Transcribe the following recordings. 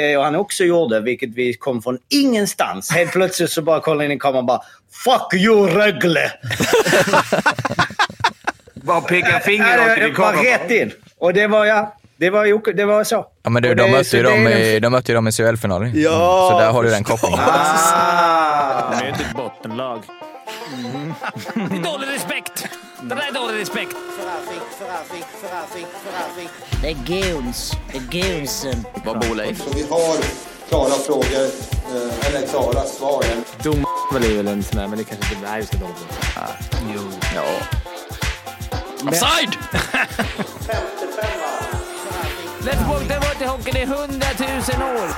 det han också gjorde, vilket vi kom från ingenstans. Helt plötsligt så bara kollade in i kameran och bara “Fuck you Rögle!” Bara peka finger åt det din var kamera. rätt in. Och det var, ja, det var, ju- det var så. Ja men du, de det- mötte ju dem är i, de mötte ju dem i CHL-finalen. Ja, Så där har du den kopplingen. Ah. Med ett bottenlag. Det är dålig respekt. Det där är dålig respekt. Det är guns. Det är gunsen. Vad bor Leif? Så vi har klara frågor, eh, eller klara svar. Dom är väl en sån där, men det kanske inte är så dåligt. Ja. Offside! Let's walk the water hockeyn i hundratusen år.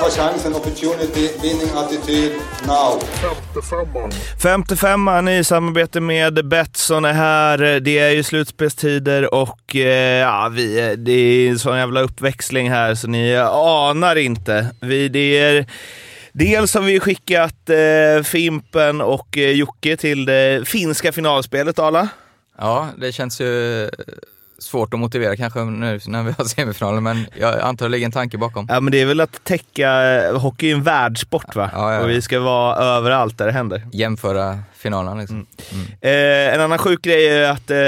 Ta chansen, opportunity, winning attityd, now. 55an i samarbete med Betsson är här. Det är ju slutspelstider och eh, ja, vi, det är en sån jävla uppväxling här så ni anar inte. Vi, det är, dels har vi skickat eh, Fimpen och eh, Jocke till det finska finalspelet, Ala. Ja, det känns ju svårt att motivera kanske nu när vi har semifinalen, men jag antar det ligger en tanke bakom. Ja, men det är väl att täcka... Hockey är en världssport va? Ja, ja. Och vi ska vara överallt där det händer. Jämföra finalerna liksom. Eh, en annan sjuk grej är att eh,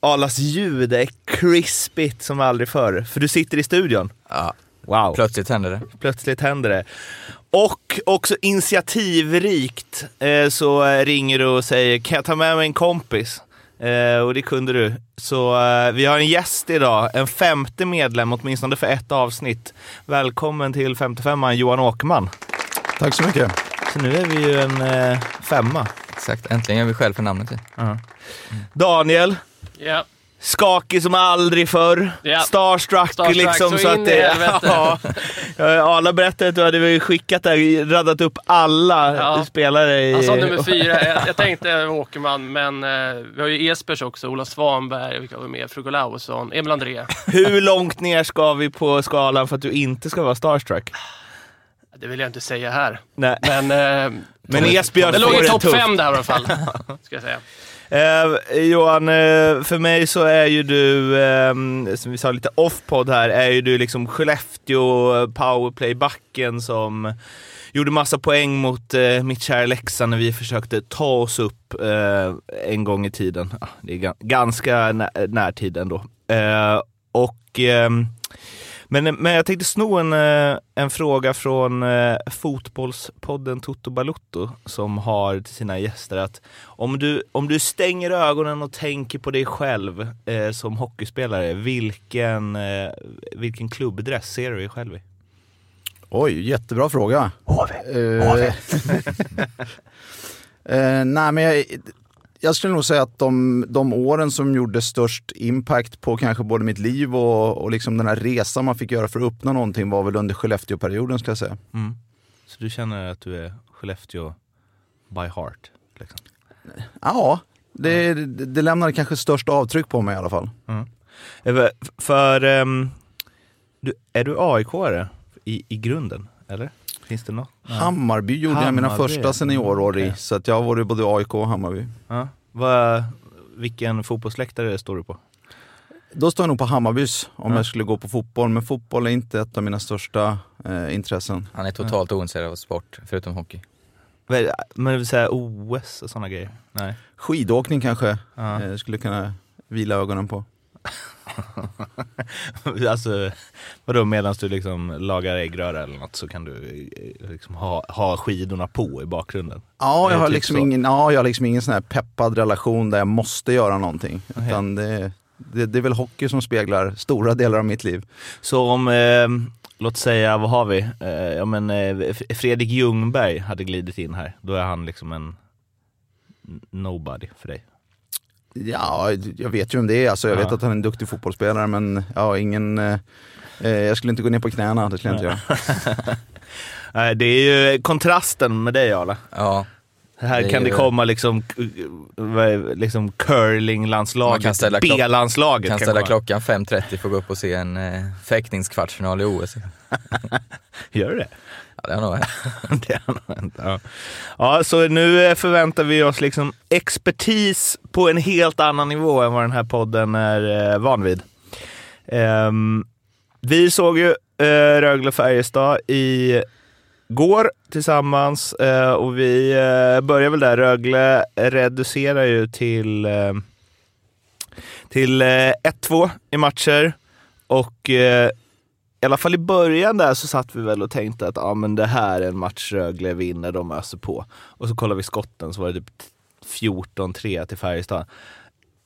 Alas ljud är crispigt som aldrig förr. För du sitter i studion. Ja, Wow. plötsligt händer det. Plötsligt händer det. Och också initiativrikt eh, så eh, ringer du och säger kan jag ta med mig en kompis? Eh, och det kunde du. Så eh, vi har en gäst idag, en femte medlem åtminstone för ett avsnitt. Välkommen till 55an Johan Åkerman. Tack så mycket. Så nu är vi ju en eh, femma. Exakt, äntligen är vi själv för namnet. Daniel, Ja. Skakig som aldrig förr. Ja. Starstruck, Starstruck, liksom. så Så att det, ja. Ja, Arla berättade att du hade skickat där, radat upp alla Ja. spelare i... Han sa nummer fyra. Jag, jag tänkte Åkerman, men eh, vi har ju Espers också. Ola Svanberg, vilka har vi med? Frugo Lausson, Emil André. Hur långt ner ska vi på skalan för att du inte ska vara starstruck? Det vill jag inte säga här. Nej. Men, eh, Men Esbjörn det låg i det topp fem där i alla fall. Ska jag säga. Eh, Johan, eh, för mig så är ju du, eh, som vi sa lite off-podd här, är ju du liksom Skellefteå powerplay-backen som gjorde massa poäng mot eh, mitt kära Leksand när vi försökte ta oss upp eh, en gång i tiden. Ja, det är ganska nä närtid ändå. Eh, och, ehm, men, men jag tänkte sno en, eh, en fråga från eh, fotbollspodden Toto Balutto som har till sina gäster att om du, om du stänger ögonen och tänker på dig själv eh, som hockeyspelare, vilken, eh, vilken klubbdress ser du dig själv i? Oj, jättebra fråga. HV. Uh, eh, nej, men jag, jag skulle nog säga att de, de åren som gjorde störst impact på kanske både mitt liv och, och liksom den här resan man fick göra för att uppnå någonting var väl under Skellefteå-perioden ska jag säga. Så du känner att du är Skellefteå by heart? Liksom. Ja, det, det, det lämnade kanske störst avtryck på mig i alla fall. Eh, För, ehm, du, är du AIK-are i, i grunden? Eller? Finns det något? Hammarby gjorde jag mina Hammarby, första seniorår i, okej. så att jag har varit både AIK och Hammarby. Ja. Vad, vilken fotbollsläktare står du på? Då står jag nog på Hammarbys om Ja. jag skulle gå på fotboll, men fotboll är inte ett av mina största eh, intressen. Han är totalt ointresserad av sport, förutom hockey. Men det vill säga OS och sådana grejer? Nej. Skidåkning kanske Ja. eh, skulle kunna vila ögonen på. alltså, vadå medan du liksom lagar äggröra eller något så kan du eh, liksom ha, ha skidorna på i bakgrunden? Ja, jag det har, typ liksom så? ingen, ja, jag har liksom ingen sån här peppad relation där jag måste göra någonting. Okej. Utan det, det, det är väl hockey som speglar stora delar av mitt liv. Så om, eh, låt säga, vad har vi? Eh, ja, men, eh, Fredrik Ljungberg hade glidit in här. Då är han liksom en nobody för dig. Ja, jag vet ju om det är. Alltså, jag Ja. vet att han är en duktig fotbollsspelare, men ja, ingen... Eh, eh, jag skulle inte gå ner på knäna, det skulle jag inte göra. Det är ju kontrasten med dig Arla. Ja, Här Det kan det komma liksom, liksom curlinglandslaget, B-landslaget. kan ställa klockan 5.30 för att gå upp och se en eh, fäktningskvartsfinal i OS. Gör det? Ja, det har nog hänt. det har nog hänt, ja. ja, så nu förväntar vi oss liksom expertis på en helt annan nivå än vad den här podden är eh, van vid. Um, vi såg ju eh, uh, Rögle-Färjestad i går tillsammans uh, och vi uh, börjar väl där. Rögle reducerar ju till, uh, till 1-2 i matcher och i alla fall i början där så satt vi väl och tänkte att ah, men det här är en match Rögle vinner, de öser på. Och så kollar vi skotten så var det typ 14-3 till Färjestad.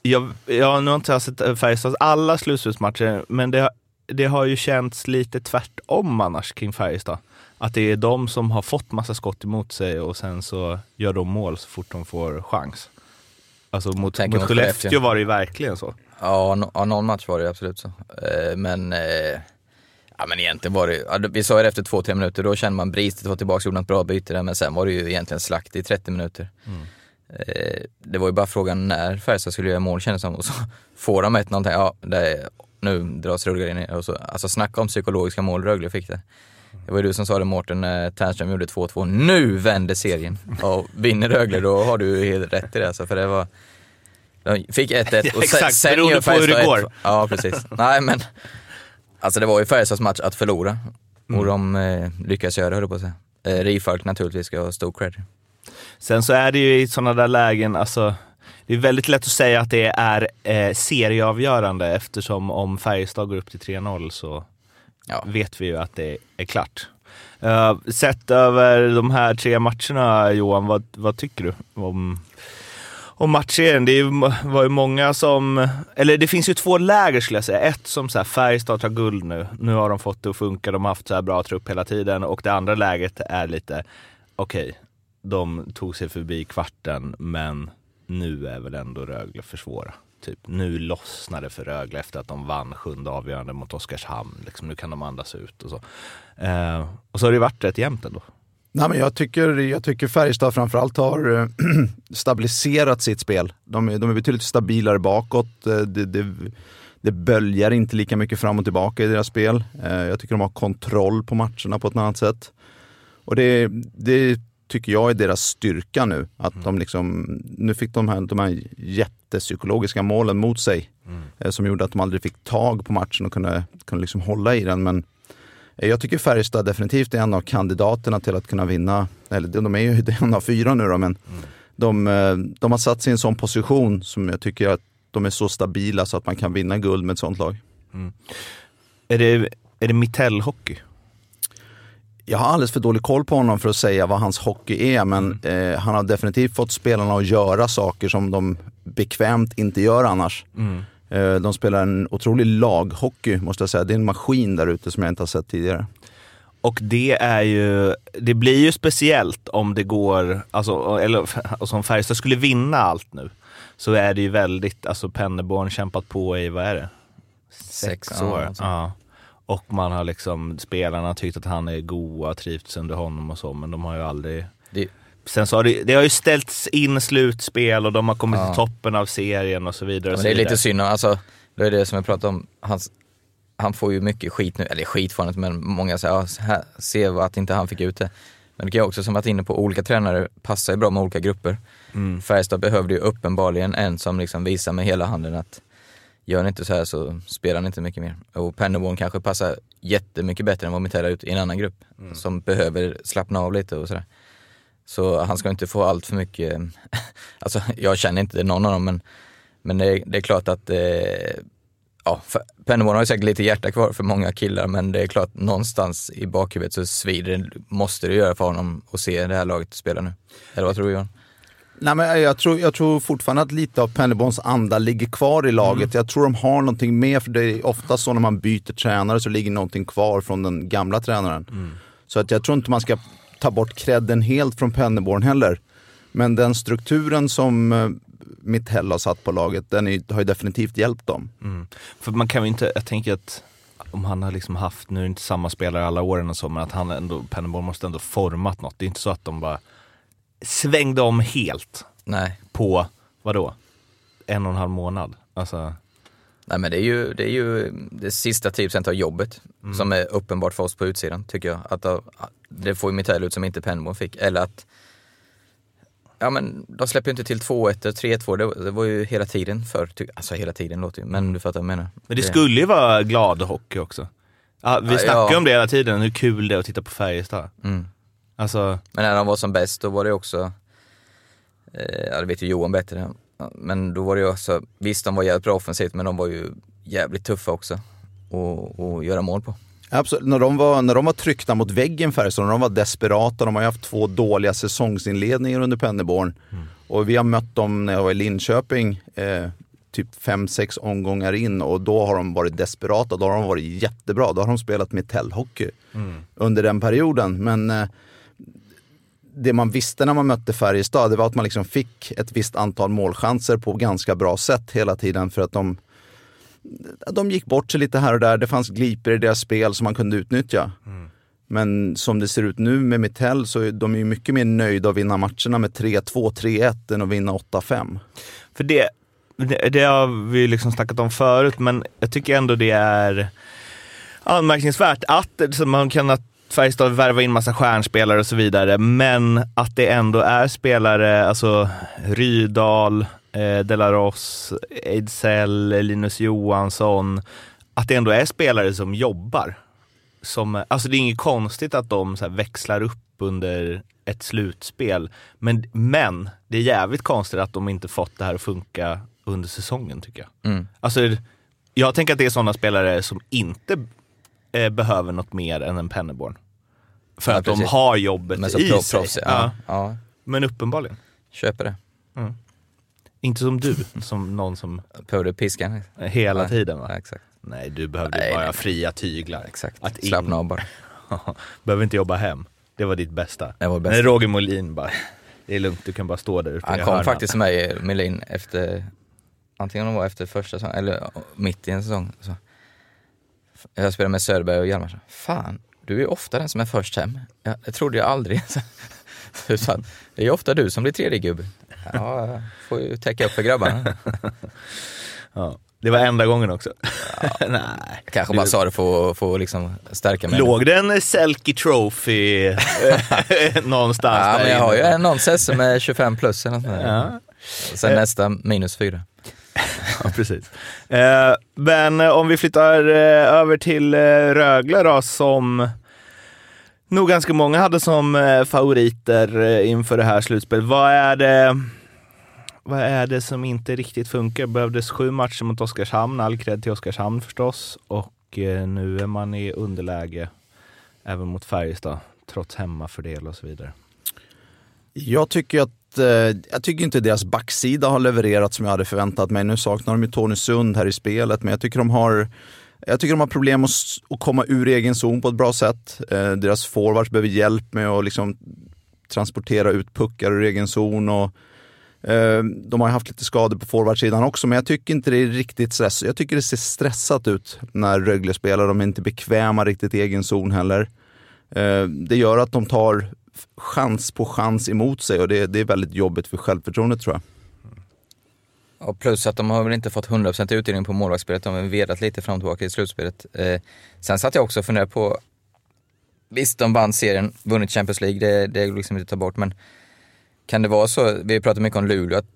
Jag, jag nu har inte jag sett Färjestads alla slutspelsmatcher, men det, det har ju känts lite tvärtom annars kring Färjestad. Att det är de som har fått massa skott emot sig och sen så gör de mål så fort de får chans. Alltså mot, Tänker mot Skellefteå. var det ju verkligen så. Ja, no, ja, någon match var det absolut så. Eh, men, eh, ja, men egentligen var det ja, Vi sa ju det efter två, tre minuter, då kände man Bristet var tillbaka och gjorde något bra byte där, men sen var det ju egentligen slakt i 30 minuter. Eh, det var ju bara frågan när Färjestad skulle göra mål kändes det som. Och så får de ett någonting, ja, det nu dras Rögle ner. Och så, alltså snacka om psykologiska mål Rögle fick det. Det var ju du som sa det Mårten, när Ternström gjorde 2-2. Nu vänder serien! Och vinner Rögle, då har du helt rätt i det. Alltså, för det var... De fick 1-1 och Exakt, sen, sen gör det Färjestad går. ett- Ja, precis. Nej, men alltså det var ju Färjestads match att förlora. Mm. Och de eh, lyckas göra det, höll på att säga. Eh, Rifalk naturligtvis ska ha stor cred. Sen så är det ju i sådana där lägen, alltså, det är väldigt lätt att säga att det är eh, serieavgörande eftersom om Färjestad går upp till 3-0 så Ja. vet vi ju att det är klart. Uh, sett över de här tre matcherna Johan, vad, vad tycker du om, och matchserien? Det var ju många som, eller det finns ju två läger skulle jag säga. Ett som så här, Färjestad tar guld nu, nu har de fått det att funka, de har haft så här bra trupp hela tiden. Och det andra läget är lite, okej, de tog sig förbi kvarten, men nu är väl ändå Rögle för svåra. Typ, nu lossnar det för Rögle efter att de vann sjunde avgörande mot Oskarshamn. Liksom, nu kan de andas ut och så. Eh, och så har det varit rätt jämnt ändå. Nej, men jag, tycker, jag tycker Färjestad framförallt har eh, stabiliserat sitt spel. De är, de är betydligt stabilare bakåt. Eh, Det, det, det böljar inte lika mycket fram och tillbaka i deras spel. Eh, Jag tycker de har kontroll på matcherna på ett annat sätt. Och det, det tycker jag är deras styrka nu. Att de liksom, nu fick de här, de här jättepsykologiska målen mot sig. eh, Som gjorde att de aldrig fick tag på matchen och kunde, kunde liksom hålla i den. Men Jag tycker Färjestad definitivt är en av kandidaterna till att kunna vinna. Eller de är ju en av fyra nu då, men de, eh, de har satt sig i en sån position som jag tycker att de är så stabila så att man kan vinna guld med ett sånt lag. Är det, är det Mitell-hockey? Jag har alldeles för dålig koll på honom för att säga vad hans hockey är, men eh, han har definitivt fått spelarna att göra saker som de bekvämt inte gör annars. Eh, de spelar en otrolig laghockey, måste jag säga. Det är en maskin där ute som jag inte har sett tidigare. Och det är ju, det blir ju speciellt om det går, alltså, eller alltså om Färjestad skulle vinna allt nu, så är det ju väldigt, alltså Penneborn kämpat på i, vad är det? Sex, Sex år. alltså. Ja. Och man har liksom, spelarna tyckt att han är god och trivts under honom och så, men de har ju aldrig Det, Sen så har det, det har ju ställts in slutspel och de har kommit Ja. till toppen av serien och så vidare. och så det är vidare. lite synd, om- alltså, det är det som jag pratade om. Hans, han får ju mycket skit nu, eller skit får han inte, men många säger ja, här, se att inte han fick ut det. Men det kan jag också, som varit inne på, olika tränare passar ju bra med olika grupper. Färjestad behövde ju uppenbarligen en som liksom visar med hela handen att gör ni inte så här så spelar ni inte mycket mer. Och Pennerborn kanske passar jättemycket bättre än vad Mitell har ut i en annan grupp som behöver slappna av lite och sådär. Så han ska inte få allt för mycket, alltså jag känner inte någon av dem men, men det, är- det är klart att eh, ja, Pennerborn har ju säkert lite hjärta kvar för många killar men det är klart någonstans i bakhuvudet så svider det, måste det göra för honom att se det här laget spela nu. Eller vad tror du Johan? Nej, men jag, tror, jag tror fortfarande att lite av Penneborns anda ligger kvar i laget. Jag tror de har någonting med, för det är ofta så när man byter tränare så ligger någonting kvar från den gamla tränaren. Så att jag tror inte man ska ta bort credden helt från Penneborn heller. Men den strukturen som eh, Mitell har satt på laget, den är, har ju definitivt hjälpt dem. Mm. För man kan ju inte, jag tänker att om han har liksom haft, nu är det inte samma spelare alla åren och så, men att han ändå, Penneborn måste ändå format något. Det är inte så att de bara svängde om helt Nej, på, vadå, en och en halv månad. Alltså, Nej men det är ju det, är ju det sista 10% av jobbet som är uppenbart för oss på utsidan tycker jag. Att det får ju Mitell ut som inte Pennerborn fick. Eller att Ja men de släpper ju inte till 2-1 och 3-2, det, det var ju hela tiden för Alltså hela tiden låter ju, men du fattar vad jag menar. men det skulle ju vara glad hockey också. Ja, vi Ja, snackar ja. om det hela tiden, hur kul det är att titta på Färjestad. Mm. Alltså, Men när de var som bäst, då var det också, eh, ja det vet ju Johan bättre, men då var det ju också, visst de var jävligt bra offensivt men de var ju jävligt tuffa också att att göra mål på. Absolut. När de, var, när de var tryckta mot väggen Färjestad, när de var desperata, de har ju haft två dåliga säsongsinledningar under Penneborn. Och vi har mött dem när jag var i Linköping, eh, typ fem sex omgångar in och då har de varit desperata, då har de varit jättebra. Då har de spelat metallhockey under den perioden. Men eh, det man visste när man mötte Färjestad, det var att man liksom fick ett visst antal målchanser på ganska bra sätt hela tiden för att de de gick bort sig lite här och där. Det fanns gliper i deras spel som man kunde utnyttja. Men som det ser ut nu med Mittell så är de ju mycket mer nöjda att vinna matcherna med 3-2, 3-1 än att vinna 8-5. För det, det, det har vi liksom snackat om förut, men jag tycker ändå det är anmärkningsvärt att man kan Färjestad värva in massa stjärnspelare och så vidare, men att det ändå är spelare, alltså Rydahl, eh, Delaros, Ejdsell, Linus Johansson, att det ändå är spelare som jobbar. Som, alltså det är inget konstigt att de så växlar upp under ett slutspel, men, men det är jävligt konstigt att de inte fått det här att funka under säsongen tycker jag. Mm. Alltså, jag tänker att det är sådana spelare som inte eh, behöver något mer än en Penneborn. För Ja, att de precis. har jobbet Men så i pro- sig. proffs, ja. Ja. Men uppenbarligen. Köper det. Inte som du, som någon som Behövde piskan. hela Nej. tiden va? Exakt. Nej, du behövde Nej, bara nej. fria tyglar. exakt. Att Slappna av bara. behöver inte jobba hem. Det var ditt bästa. Det var bäst. Men Roger Molin bara, det är lugnt, du kan bara stå där ute Han kom faktiskt med Melin efter, antingen det var efter första säsongen eller mitt i en säsong. Så. Jag spelade med Söderberg och Hjalmarsson. Fan, du är ofta den som är först hem. Ja, det trodde jag aldrig. Så han, det är ofta du som blir tredje gubbe. Ja, jag får ju täcka upp för grabbarna. Ja. Det var enda gången också. Nej. Kanske bara sa det för att få liksom stärka mig. Låg det en Selke Trophy någonstans Ja, men jag har ju en nonsens med 25 plus eller något. Ja. Sen nästa minus fyra. Ja, precis. Eh, men eh, om vi flyttar eh, över till eh, Rögle då, som nog ganska många hade som eh, favoriter eh, inför det här slutspelet. Vad är det vad är det som inte riktigt funkar? Behövdes sju matcher mot Oskarshamn, all cred till Oskarshamn förstås. Och eh, nu är man i underläge även mot Färjestad, trots hemmafördel och så vidare. Jag tycker att eh, jag tycker inte deras backsida har levererat som jag hade förväntat mig. Nu saknar de ju Tony Sund här i spelet, men jag tycker de har jag tycker de har problem att, att komma ur egen zon på ett bra sätt. Eh, deras forwards behöver hjälp med att liksom transportera ut puckar ur egen zon. Och, eh, de har ju haft lite skador på forwardsidan också, men jag tycker inte det är riktigt stress. Jag tycker det ser stressat ut när Rögle spelar. De är inte bekväma riktigt i egen zon heller. Eh, det gör att de tar chans på chans emot sig och det, det är väldigt jobbigt för självförtroendet tror jag. Och plus att de har väl inte fått 100% utdelning på målvaktsspelet, de har vedat lite fram och tillbaka i slutspelet. Eh, sen satt jag också och funderade på, visst de vann serien, vunnit Champions League, det, det är liksom inte att ta bort, men kan det vara så, vi har pratat mycket om Luleå, att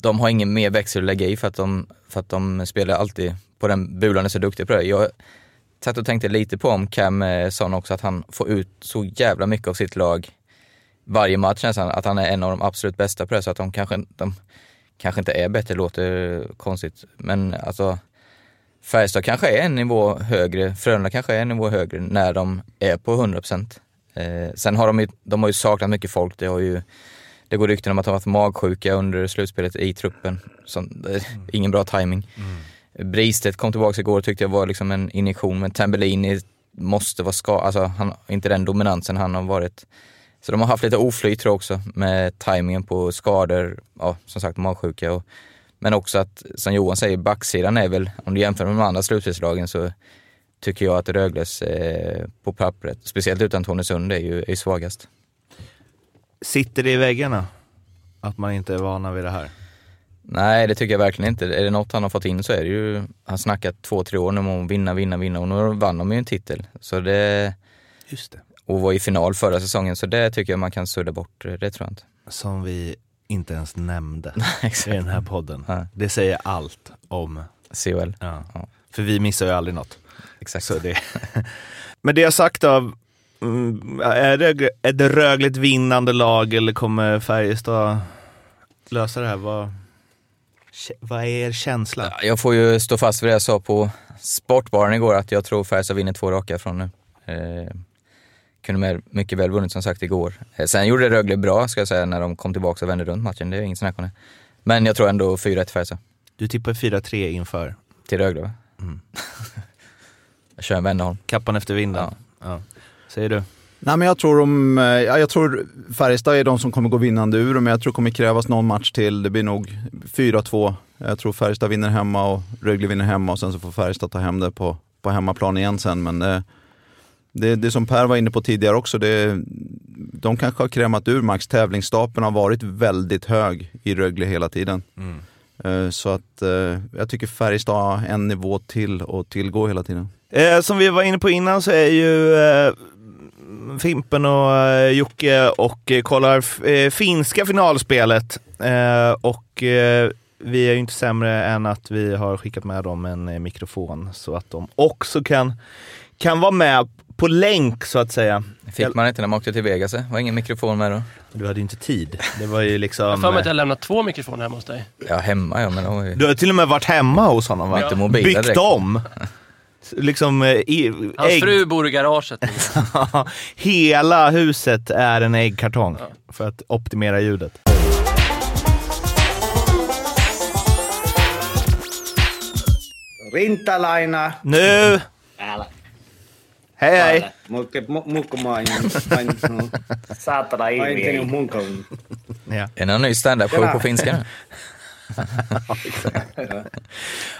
de har ingen mer växel att lägga i för att de, för att de spelar alltid på den bulan är så duktiga på det. Jag satt och tänkte lite på om Cam eh, sa också att han får ut så jävla mycket av sitt lag varje match nästan, att han är en av de absolut bästa på det, så att de kanske, de kanske inte är bättre, låter konstigt, men alltså Färjestad kanske är en nivå högre, Frölunda kanske är en nivå högre när de är på 100%. Eh, sen har de ju, de har ju saknat mycket folk, det har ju det går rykten om att de har haft magsjuka under slutspelet i truppen. Så, eh, ingen bra timing. Mm. Bristedt kom tillbaka igår och tyckte jag var liksom en injektion, men Tambellini måste vara ska, alltså han inte den dominansen han har varit. Så de har haft lite oflyt tror jag också med tajmingen på skador, ja som sagt magsjuka och men också att, som Johan säger, backsidan är väl, om du jämför med de andra slutspelslagen så tycker jag att Rögles eh, på pappret, speciellt utan Tony Sund, är ju är svagast. Sitter det i väggarna? Att man inte är vana vid det här? Nej, det tycker jag verkligen inte. Är det något han har fått in så är det ju, han snackat två, tre år nu om att vinna, vinna, vinna och nu vann de ju en titel. Så det, Just det. och var i final förra säsongen, så det tycker jag man kan sudda bort. Det tror jag inte. Som vi inte ens nämnde i den här podden. Nej. Det säger allt om, CHL. ja. Ja. för vi missar ju aldrig något. Exakt. Så det. Men det jag sagt av, mm, är det ett Rögle vinnande lag eller kommer Färjestad lösa det här? Vad, vad är er känsla? Ja, Jag får ju stå fast vid det jag sa på Sportbaren igår, att jag tror Färjestad vinner två raka från nu. Eh, kunde med mycket väl vunnit som sagt igår. Eh, sen gjorde Rögle bra, ska jag säga, när de kom tillbaka och vände runt matchen. Det är inget snack om det. Men jag tror ändå 4-1 Färjestad. Du tippar 4-3 inför. Till Rögle va? jag kör en Wennerholm. Kappan efter vinden. Ja. Säger du? Nej, men jag tror, de, eh, ja, jag tror Färjestad är de som kommer gå vinnande ur, men jag tror det kommer krävas någon match till. Det blir nog 4-2. Jag tror Färjestad vinner hemma och Rögle vinner hemma och sen så får Färjestad ta hem det på, på hemmaplan igen sen. Men eh, det, det som Per var inne på tidigare också, det, de kanske har krämat ur max. Tävlingsstapeln har varit väldigt hög i Rögle hela tiden. Eh, Så att jag tycker Färjestad har en nivå till att tillgå hela tiden. Eh, som vi var inne på innan så är ju eh, Fimpen och eh, Jocke och eh, kollar eh, finska finalspelet. Eh, och eh, vi är ju inte sämre än att vi har skickat med dem en mikrofon så att de också kan, kan vara med på länk så att säga. Fick man inte när man åkte till Vegas? Det var ingen mikrofon med då? Du hade ju inte tid. Det var ju Jag liksom... har för mig att jag lämnat två mikrofoner hemma hos dig. Ja, hemma ja, men ju... Du har till och med varit hemma hos honom va? Inte mobila Byggt direkt. om. liksom eh, i, Hans ägg- fru bor i garaget. Hela huset är en äggkartong för att optimera ljudet. Rintalaina. Nu! Älä. Hej hej! Mutta muukko main. Saatana. Ja, Är det någon ny standup-show på finska?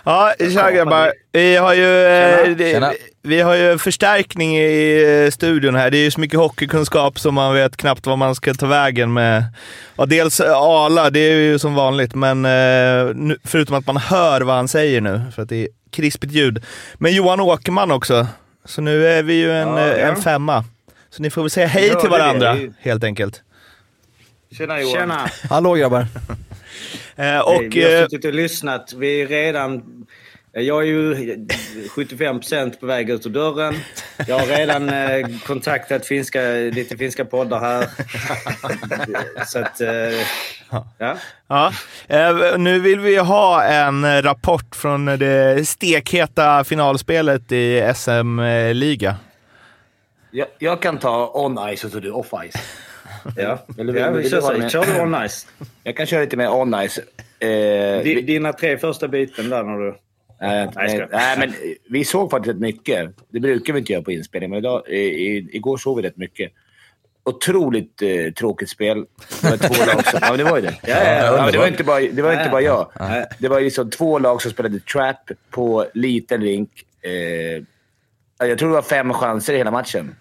ja tja grabbar. Vi har ju, eh, Tjena. det, Tjena. vi har ju förstärkning i eh, studion här. Det är ju så mycket hockeykunskap som man vet knappt vad man ska ta vägen med. Ja, dels eh, Ala, det är ju som vanligt, men nu, förutom att man hör vad han säger nu, för att det är krispigt ljud. Men Johan Åkerman också. Så nu är vi ju en, Ja, ja. en femma. Så ni får väl säga hej Ja, till det det. varandra, Det ju- helt enkelt. Tjena Johan. Tjena. Hallå grabbar! Eh, Och, vi har eh, suttit och lyssnat. Vi är redan... Jag är ju 75% på väg ut ur dörren. Jag har redan eh, kontaktat finska, lite finska poddar här. Så att... Eh, ja. Ja, eh, nu vill vi ha en eh, rapport från det stekheta finalspelet i SM-liga. Jag, jag kan ta on ice och så du off ice. Ja, Eller vill- ja vi vill kör så. Kör du on ice. Jag kan köra lite mer on ice. Eh, Dina tre första byten där när du... nej, Nej, nej, men vi såg faktiskt rätt mycket. Det brukar vi inte göra på inspelning, men idag, i, i, igår såg vi rätt mycket. Otroligt eh, tråkigt spel. Det var två lag som... Ja, det var ju det. Ja, ja, ja, det var inte bara, det var inte bara jag. Det var liksom två lag som spelade trap på liten rink. Eh, jag tror det var fem chanser i hela matchen.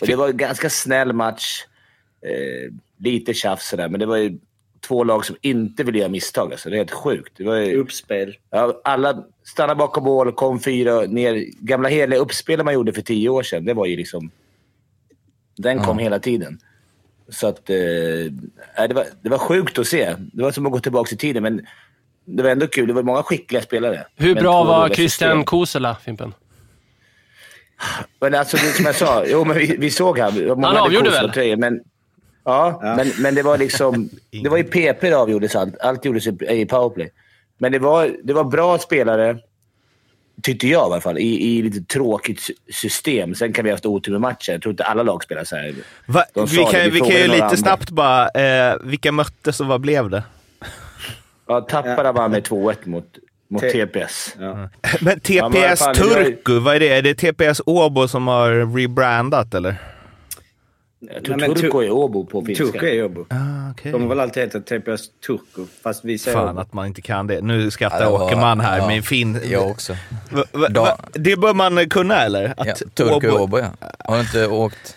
Och det var en ganska snäll match. Eh, lite tjafs sådär, men det var ju två lag som inte ville göra misstag. Alltså. Det är helt sjukt. Det var ju, Uppspel. ja, alla stannade bakom mål, kom fyra ner. Gamla heliga uppspel man gjorde för tio år sedan, det var ju liksom... Den kom hela tiden. Så att... Eh, det, var, det var sjukt att se. Det var som att gå tillbaka i tiden, men det var ändå kul. Det var många skickliga spelare. Hur bra var Christian. Kosela, Fimpen? Men alltså, det som jag sa. Jo, men vi, vi såg han. Många Han avgjorde väl? tröjor, Men, ja, Men, men det var liksom... det var i PP det avgjordes allt. Allt gjordes i, i powerplay. Men det var, det var bra spelare, tyckte jag i alla fall, i, i lite tråkigt sy- system. Sen kan vi ha haft otur med matchen. Jag tror inte alla lag spelar så här. Va, De vi kan, det, vi vi kan ju lite andra. snabbt bara, eh, vilka möttes och vad blev det? Ja, Tappara vann med 2-1 mot, mot T- TPS. Ja. Men Ja, men TPS det var ju- Turku, vad är det? Är det TPS Åbo som har rebrandat eller? Jag tror Nej, men Turku Tu- är Åbo på finska. Turku är Åbo. Ah, okay. De har väl alltid hetat TPS Turku, fast vi säger Fan Åbo. att man inte kan det. Nu skrattar Ja, var- Åkerman här ja, med fin... Jag också. Va, va, Da- va, det bör man kunna eller? Ja, Att Turku Åbo- Åbo ja. Har du inte åkt?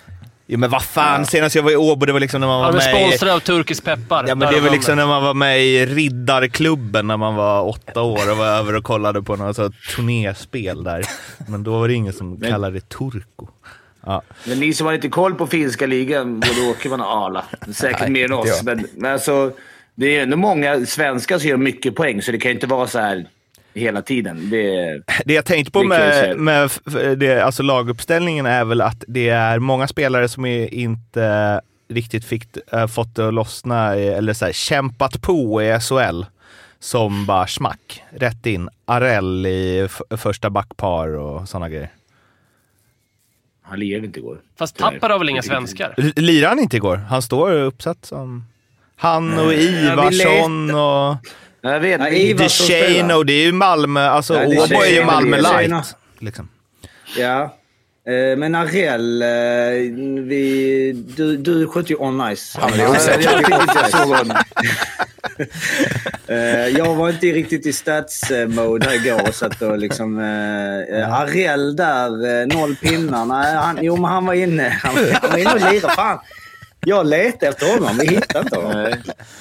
Ja, men vad fan, senast jag var i Åbo det var liksom när man var är med i... sponsrad av turkisk peppar. Ja men det var liksom när man var med i Riddarklubben när man var åtta år och var över och kollade på något sånt turnéspel där. Men då var det ingen som kallade det Turku. Ja. Men ni som har lite koll på finska ligan, både Åkerman och Arla, säkert Nej, mer än oss. Men, men alltså, det är ändå många svenskar som gör mycket poäng, så det kan ju inte vara så här... hela tiden. Det, Det jag tänkte på med, med det, alltså laguppställningen är väl att det är många spelare som inte riktigt fick, äh, fått det att lossna, i- eller så här, kämpat på i SHL. Som bara smack, rätt in. Arell i första backpar och sådana grejer. Han lirade inte igår. Fast tappar har väl inga svenskar? Lirade han inte igår? Han står uppsatt som... Han och Ivarsson och Jag vet. Nej, och det är ju Malmö. Alltså Åbo är ju Malmö light. Liksom. Ja. Eh, Men Arell, eh, vi, du, du sköt ju on ice. Är Ja, osäkert. jag var inte riktigt i stats-mode igår och satt och liksom... eh, eh, Arell där, noll pinnar. Nej, han, jo, men han var inne. Han, han var inne och lirade. Fan. Jag letade efter honom. Vi hittade inte honom.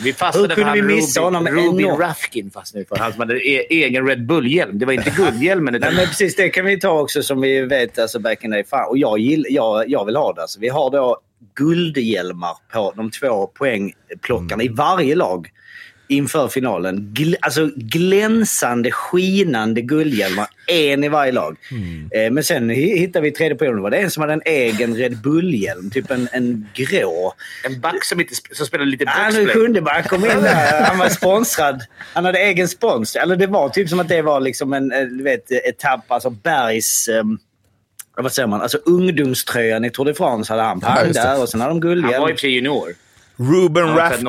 Vi fastnade Hur kunde vi missa honom enormt? Rafkin fastnade vi för. Han som hade e- egen Red Bull-hjälm. Det var inte guldhjälmen. Nej, men precis det kan vi ta också som vi vet alltså back in the. Fan, och jag, gill, jag, jag vill ha det. Alltså, vi har då guldhjälmar på de två poängplockarna i varje lag inför finalen. Gl, alltså glänsande, skinande guldhjälmar. En i varje lag. Eh, men sen hi- hittade vi tredje perioden. var det en som hade en egen Red Bull-hjälm. Typ en, en grå. En back som, inte, som spelade lite Han boxplay. kunde bara komma in där. Han var sponsrad. Han hade egen spons. Eller det var typ som att det var liksom en eh, du vet, etapp, alltså Bergs... Um, vad säger man? Alltså ungdomströjan i Tour de France hade han. Ja, Pang just det. där och sen hade de Han var i och guldhjälm. för sig junior. Ruben Han Rafkin.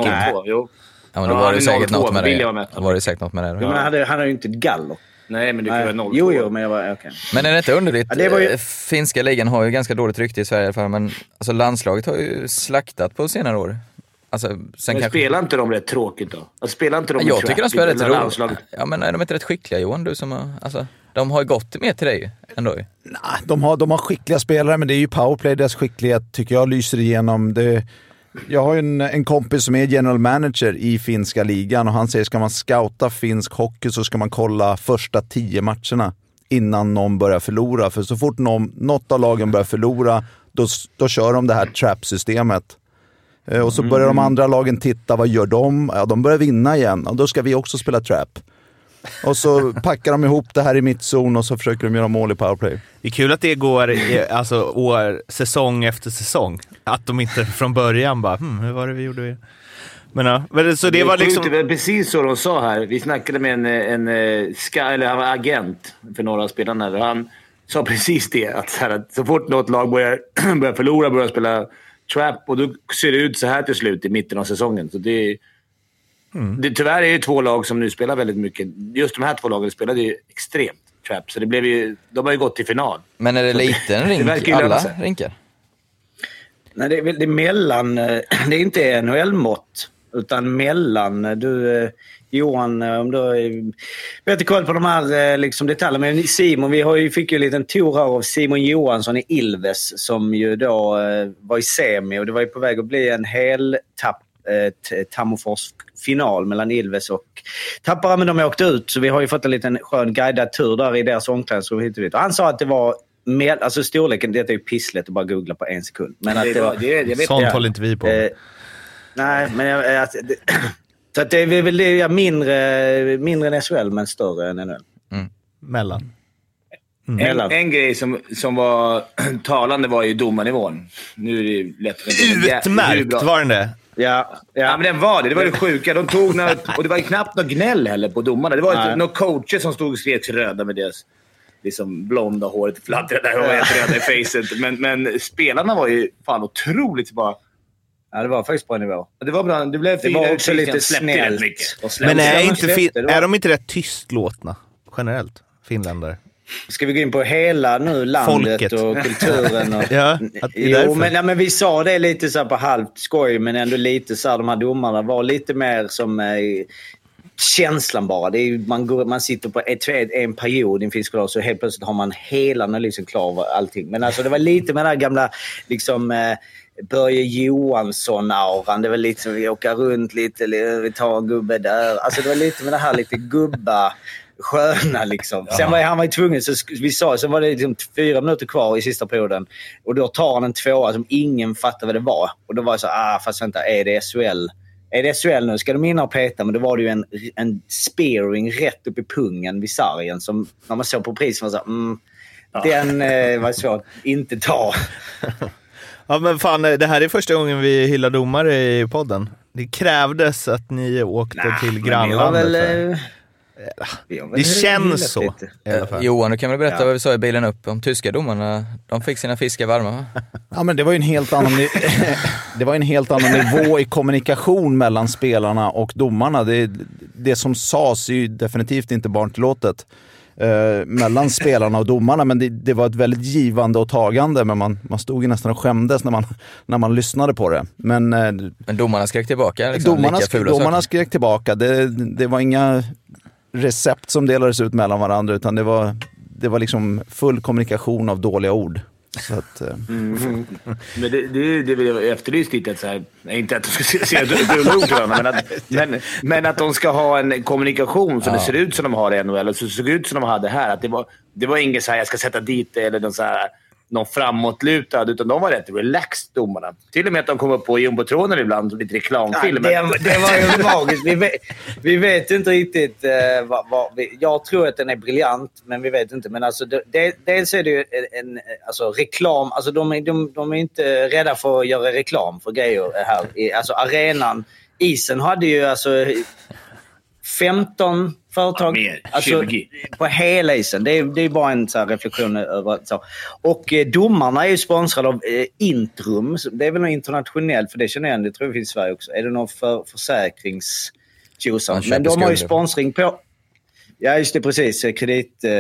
Född 02. Jo. Ja, men då Ja, var det säkert 02, något med det. med. Då var det säkert något med det. Jo, men han hade, hade ju inte galler. Nej, men du kan Nej. vara 02. Jo, jo, men jag var... okej. Men är det inte underligt? Ja, det var ju- Eh, Finska ligan har ju ganska dåligt rykte i Sverige i alla fall, men alltså, landslaget har ju slaktat på senare år. Alltså, sen Men kanske... spelar inte de rätt tråkigt då? Alltså, spelar inte de jag tycker de spelar rätt roligt. Ja, men är de inte rätt skickliga Johan? Du som har, alltså, de har ju gått mer till dig ju, ändå ju. De har, de har skickliga spelare, men det är ju powerplay. Deras skicklighet tycker jag lyser igenom. Det, jag har en, en kompis som är general manager i finska ligan och han säger ska man scouta finsk hockey så ska man kolla första tio matcherna innan någon börjar förlora. För så fort någon, något av lagen börjar förlora, då, då kör de det här trap-systemet. Eh, Och så börjar de andra lagen titta, vad gör de? Ja, de börjar vinna igen och då ska vi också spela trap. Och så packar de ihop det här i mittzon och så försöker de göra mål i powerplay. Det är kul att det går alltså, år, säsong efter säsong. Att de inte från början bara hmm, hur var det vi gjorde? Men, ja, men så det var är sjukt, liksom... det var precis så de sa här. Vi snackade med en, en, ska, eller han var agent för några av spelarna. Och han sa precis det. Att, så, här, att så fort något lag börjar, börjar förlora, börjar spela trap och då ser det ut så här till slut i mitten av säsongen. Så det, Mm. det, tyvärr är det två lag som nu spelar väldigt mycket. Just de här två lagen spelade ju extremt trap. Så det blev ju, de har ju gått till final. Men är det liten rink, alla rinkar? Nej, det är, det är mellan... eh, Det är inte NHL-mått, utan mellan. Du, eh, Johan, eh, om du har bättre koll på de här liksom, detaljerna. Men Simon, vi har ju, fick ju en liten tour här av Simon Johansson i Ilves som ju då var i semi och det var ju på väg att bli en hel tapp eh, Tammerfors final mellan Ilves och Tappara, men de åkte ut. Så vi har ju fått en liten skön guidad tur där i deras omklädningsrum hit och dit. Och han sa att det var med, alltså storleken, det är ju pisslet att bara googla på en sekund. Men att det var, det, jag vet Sånt håller inte vi på Eh, nej, men jag, att, det, så att det är väl det är mindre, mindre än SHL, men större än NHL. Mellan. En, Mellan. en grej som, som var talande var ju domarnivån. Nu är det ju lätt... Utmärkt var den det? Ja, Ja, ja. men den var det. Det var det sjuka. De tog några, och det var knappt något gnäll heller på domarna. Det var inte några coacher som stod och skrek röda med deras liksom, blonda håret fladdrade där och helt röda i facet. Men, men spelarna var ju fan otroligt bara... ja, det var faktiskt bra nivå. Det var bra. Det blev Det var också lite snällt. Men är, de inte är de inte rätt tystlåtna generellt? Finländare? Ska vi gå in på hela nu landet Folket. och kulturen? Och, Ja, jo, men, ja, men vi sa det lite så här på halvt skoj, men ändå lite så här, de här domarna var lite mer som eh, känslan bara. Det är, man, går, man sitter på ett, ett, en period i en finsk lag så helt plötsligt har man hela analysen klar över allting. Men alltså det var lite med den här gamla liksom, eh, Börje Johansson-auran. Det var lite som vi åker runt lite, vi tar en gubbe där. Alltså det var lite med det här lite gubba sköna liksom. Sen var han var ju tvungen, så vi sa, sen var det liksom fyra minuter kvar i sista perioden. Och då tar han en tvåa som ingen fattade vad det var. Och då var jag så ah fast vänta, är det SHL? är det SHL nu ska de in och peta, men då var det ju en, en spearing rätt upp i pungen vid sargen som när man såg på priset var så mm, den eh, var svårt att inte ta. Ja men fan, det här är första gången vi hyllar domare i podden. Det krävdes att ni åkte Nah, till grannlandet. Det känns så. lite. I alla fall. Johan, du kan väl berätta Ja. vad vi sa i bilen upp om tyska domarna. De fick sina fiskar varma va? Ja, men det var ju en helt annan, det var en helt annan nivå i kommunikation mellan spelarna och domarna. Det, det som sades är ju definitivt inte barntillåtet eh, mellan spelarna och domarna, men det, det var ett väldigt givande och tagande. Men man, man stod ju nästan och skämdes när man, när man lyssnade på det. Men eh, Men domarna skrek tillbaka liksom, domarna, lika fula domarna saker. skrek tillbaka. Det, det var inga recept som delades ut mellan varandra, utan det var, det var liksom full kommunikation av dåliga ord. Så att, eh, Men det, det, det vill jag efterlyst lite. Att så här, inte att de ska se- dumma varandra, men att, men, men att de ska ha en kommunikation så det ser ut som de har i NHL och så ser det ut som de hade här. Att det, var, det var inget så här, jag ska sätta dit det eller någon, så här, någon framåtlutad, utan de var rätt relaxed, domarna. Till och med att de kom upp på jumbotronen ibland, lite Ja, reklamfilm. det, det var ju magiskt. Vi vet, vi vet inte riktigt eh, vad, vad vi, Jag tror att den är briljant, men vi vet inte. Men alltså, det, dels är det ju en, alltså, reklam. Alltså, de, är, de, de är inte rädda för att göra reklam för grejer här. I, alltså arenan. Isen hade ju alltså 15 företag. Ja, mer. Alltså, 20. på hela isen. Det är, det är bara en så här reflektion över så. Och eh, domarna är ju sponsrade av eh, Intrum. Det är väl något internationellt, för det känner jag igen. Det tror jag finns i Sverige också. Är det någon för, försäkrings Men de har ju sponsring på... Ja, just det. Precis. Eh, Kredit... Eh,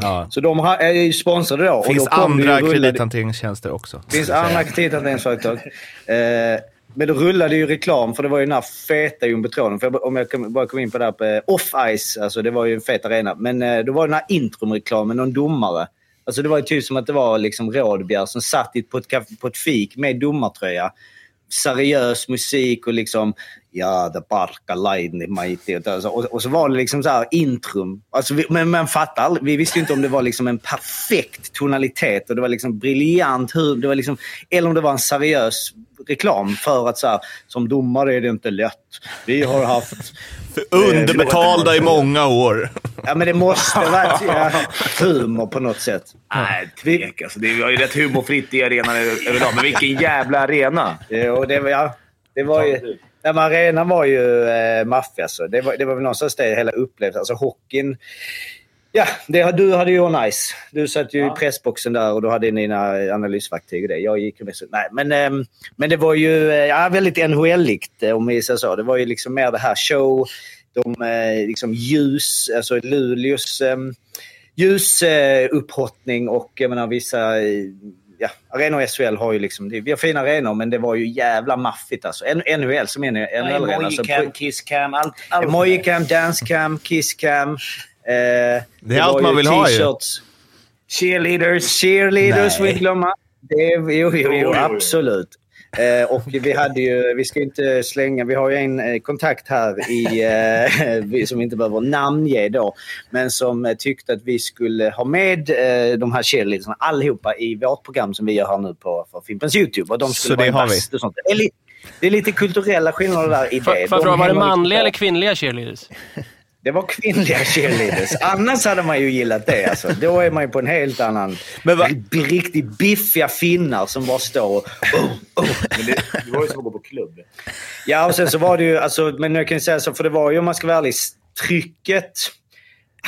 Ja. Så de har, är ju sponsrade då. Finns och då andra kredithanteringstjänster också. det finns andra kredithanteringsföretag. Eh, men då rullade ju reklam, för det var ju den här feta jumbotronen. För jag, om jag bara kom in på det här på eh, off-ice, alltså det var ju en fet arena. Men eh, då var det den här intrumreklamen, någon domare. Alltså det var ju typ som att det var liksom Rådbjer som satt på, ett, på ett fik med domartröja. Seriös musik och liksom ja, the barka laini mighty Och, så- och, så var det liksom så här intrum. Alltså vi, men man fattar aldrig. Vi visste ju inte om det var liksom en perfekt tonalitet och det var liksom briljant hur, det var liksom, eller om det var en seriös reklam för att så här, som domare är det inte lätt. Vi har haft Underbetalda i många år. Ja, men det måste vara ja, humor på något sätt. Nej, tvek alltså. Det var ju rätt humorfritt i arenan över- överlag. Men vilken jävla arena! Ja, och det var, ja, det var ju... Ja, men arenan var ju eh, maffia. Alltså. Det, var, det var väl någonstans det hela upplevdes. Alltså hockeyn... Ja, det, du hade ju nice. Du satt ju i pressboxen där och du hade dina analysverktyg och det. Jag gick ju med så... Nej, men, ehm, men det var ju eh, ja, väldigt NHL-ligt eh, om vi säger så. Det var ju liksom mer det här show, de eh, liksom ljus, alltså Luleås um, ljusupphåttning och jag menar vissa... Ja, arenor i SHL har ju liksom... det- Vi har fina arenor men det var ju jävla maffigt alltså. NHL som är en NHL-arena. alltså, Mojicam, kisscam, allt. allt. Mojicam, dancecam, kisscam. Eh, det är allt man vill ha ju. Cheerleaders. Cheerleaders får vi Nej. inte glömma. Det, jo, jo, jo, Jo, absolut. Eh, och vi hade ju, vi ska inte slänga, vi har ju en eh, kontakt här i, eh, vi- som inte behöver namnge då, men som eh, tyckte att vi skulle ha med eh, de här cheerleadersarna allihopa i vårt program som vi gör här nu på för Fimpens YouTube. Och de skulle Så det vara har vi. bäst och sånt. Det är, li, det är lite kulturella skillnader där i det. Får jag fråga, var det manliga lite eller kvinnliga cheerleaders? Det var kvinnliga cheerleaders. Annars hade man ju gillat det. Alltså. Då är man ju på en helt annan... Men va- Riktigt biffiga finnar som bara står och... Oh, oh. Men det, det var ju som att gå på klubb. Ja, och sen så var det ju... Alltså, men jag kan säga så, för det var ju om man ska vara ärlig, trycket...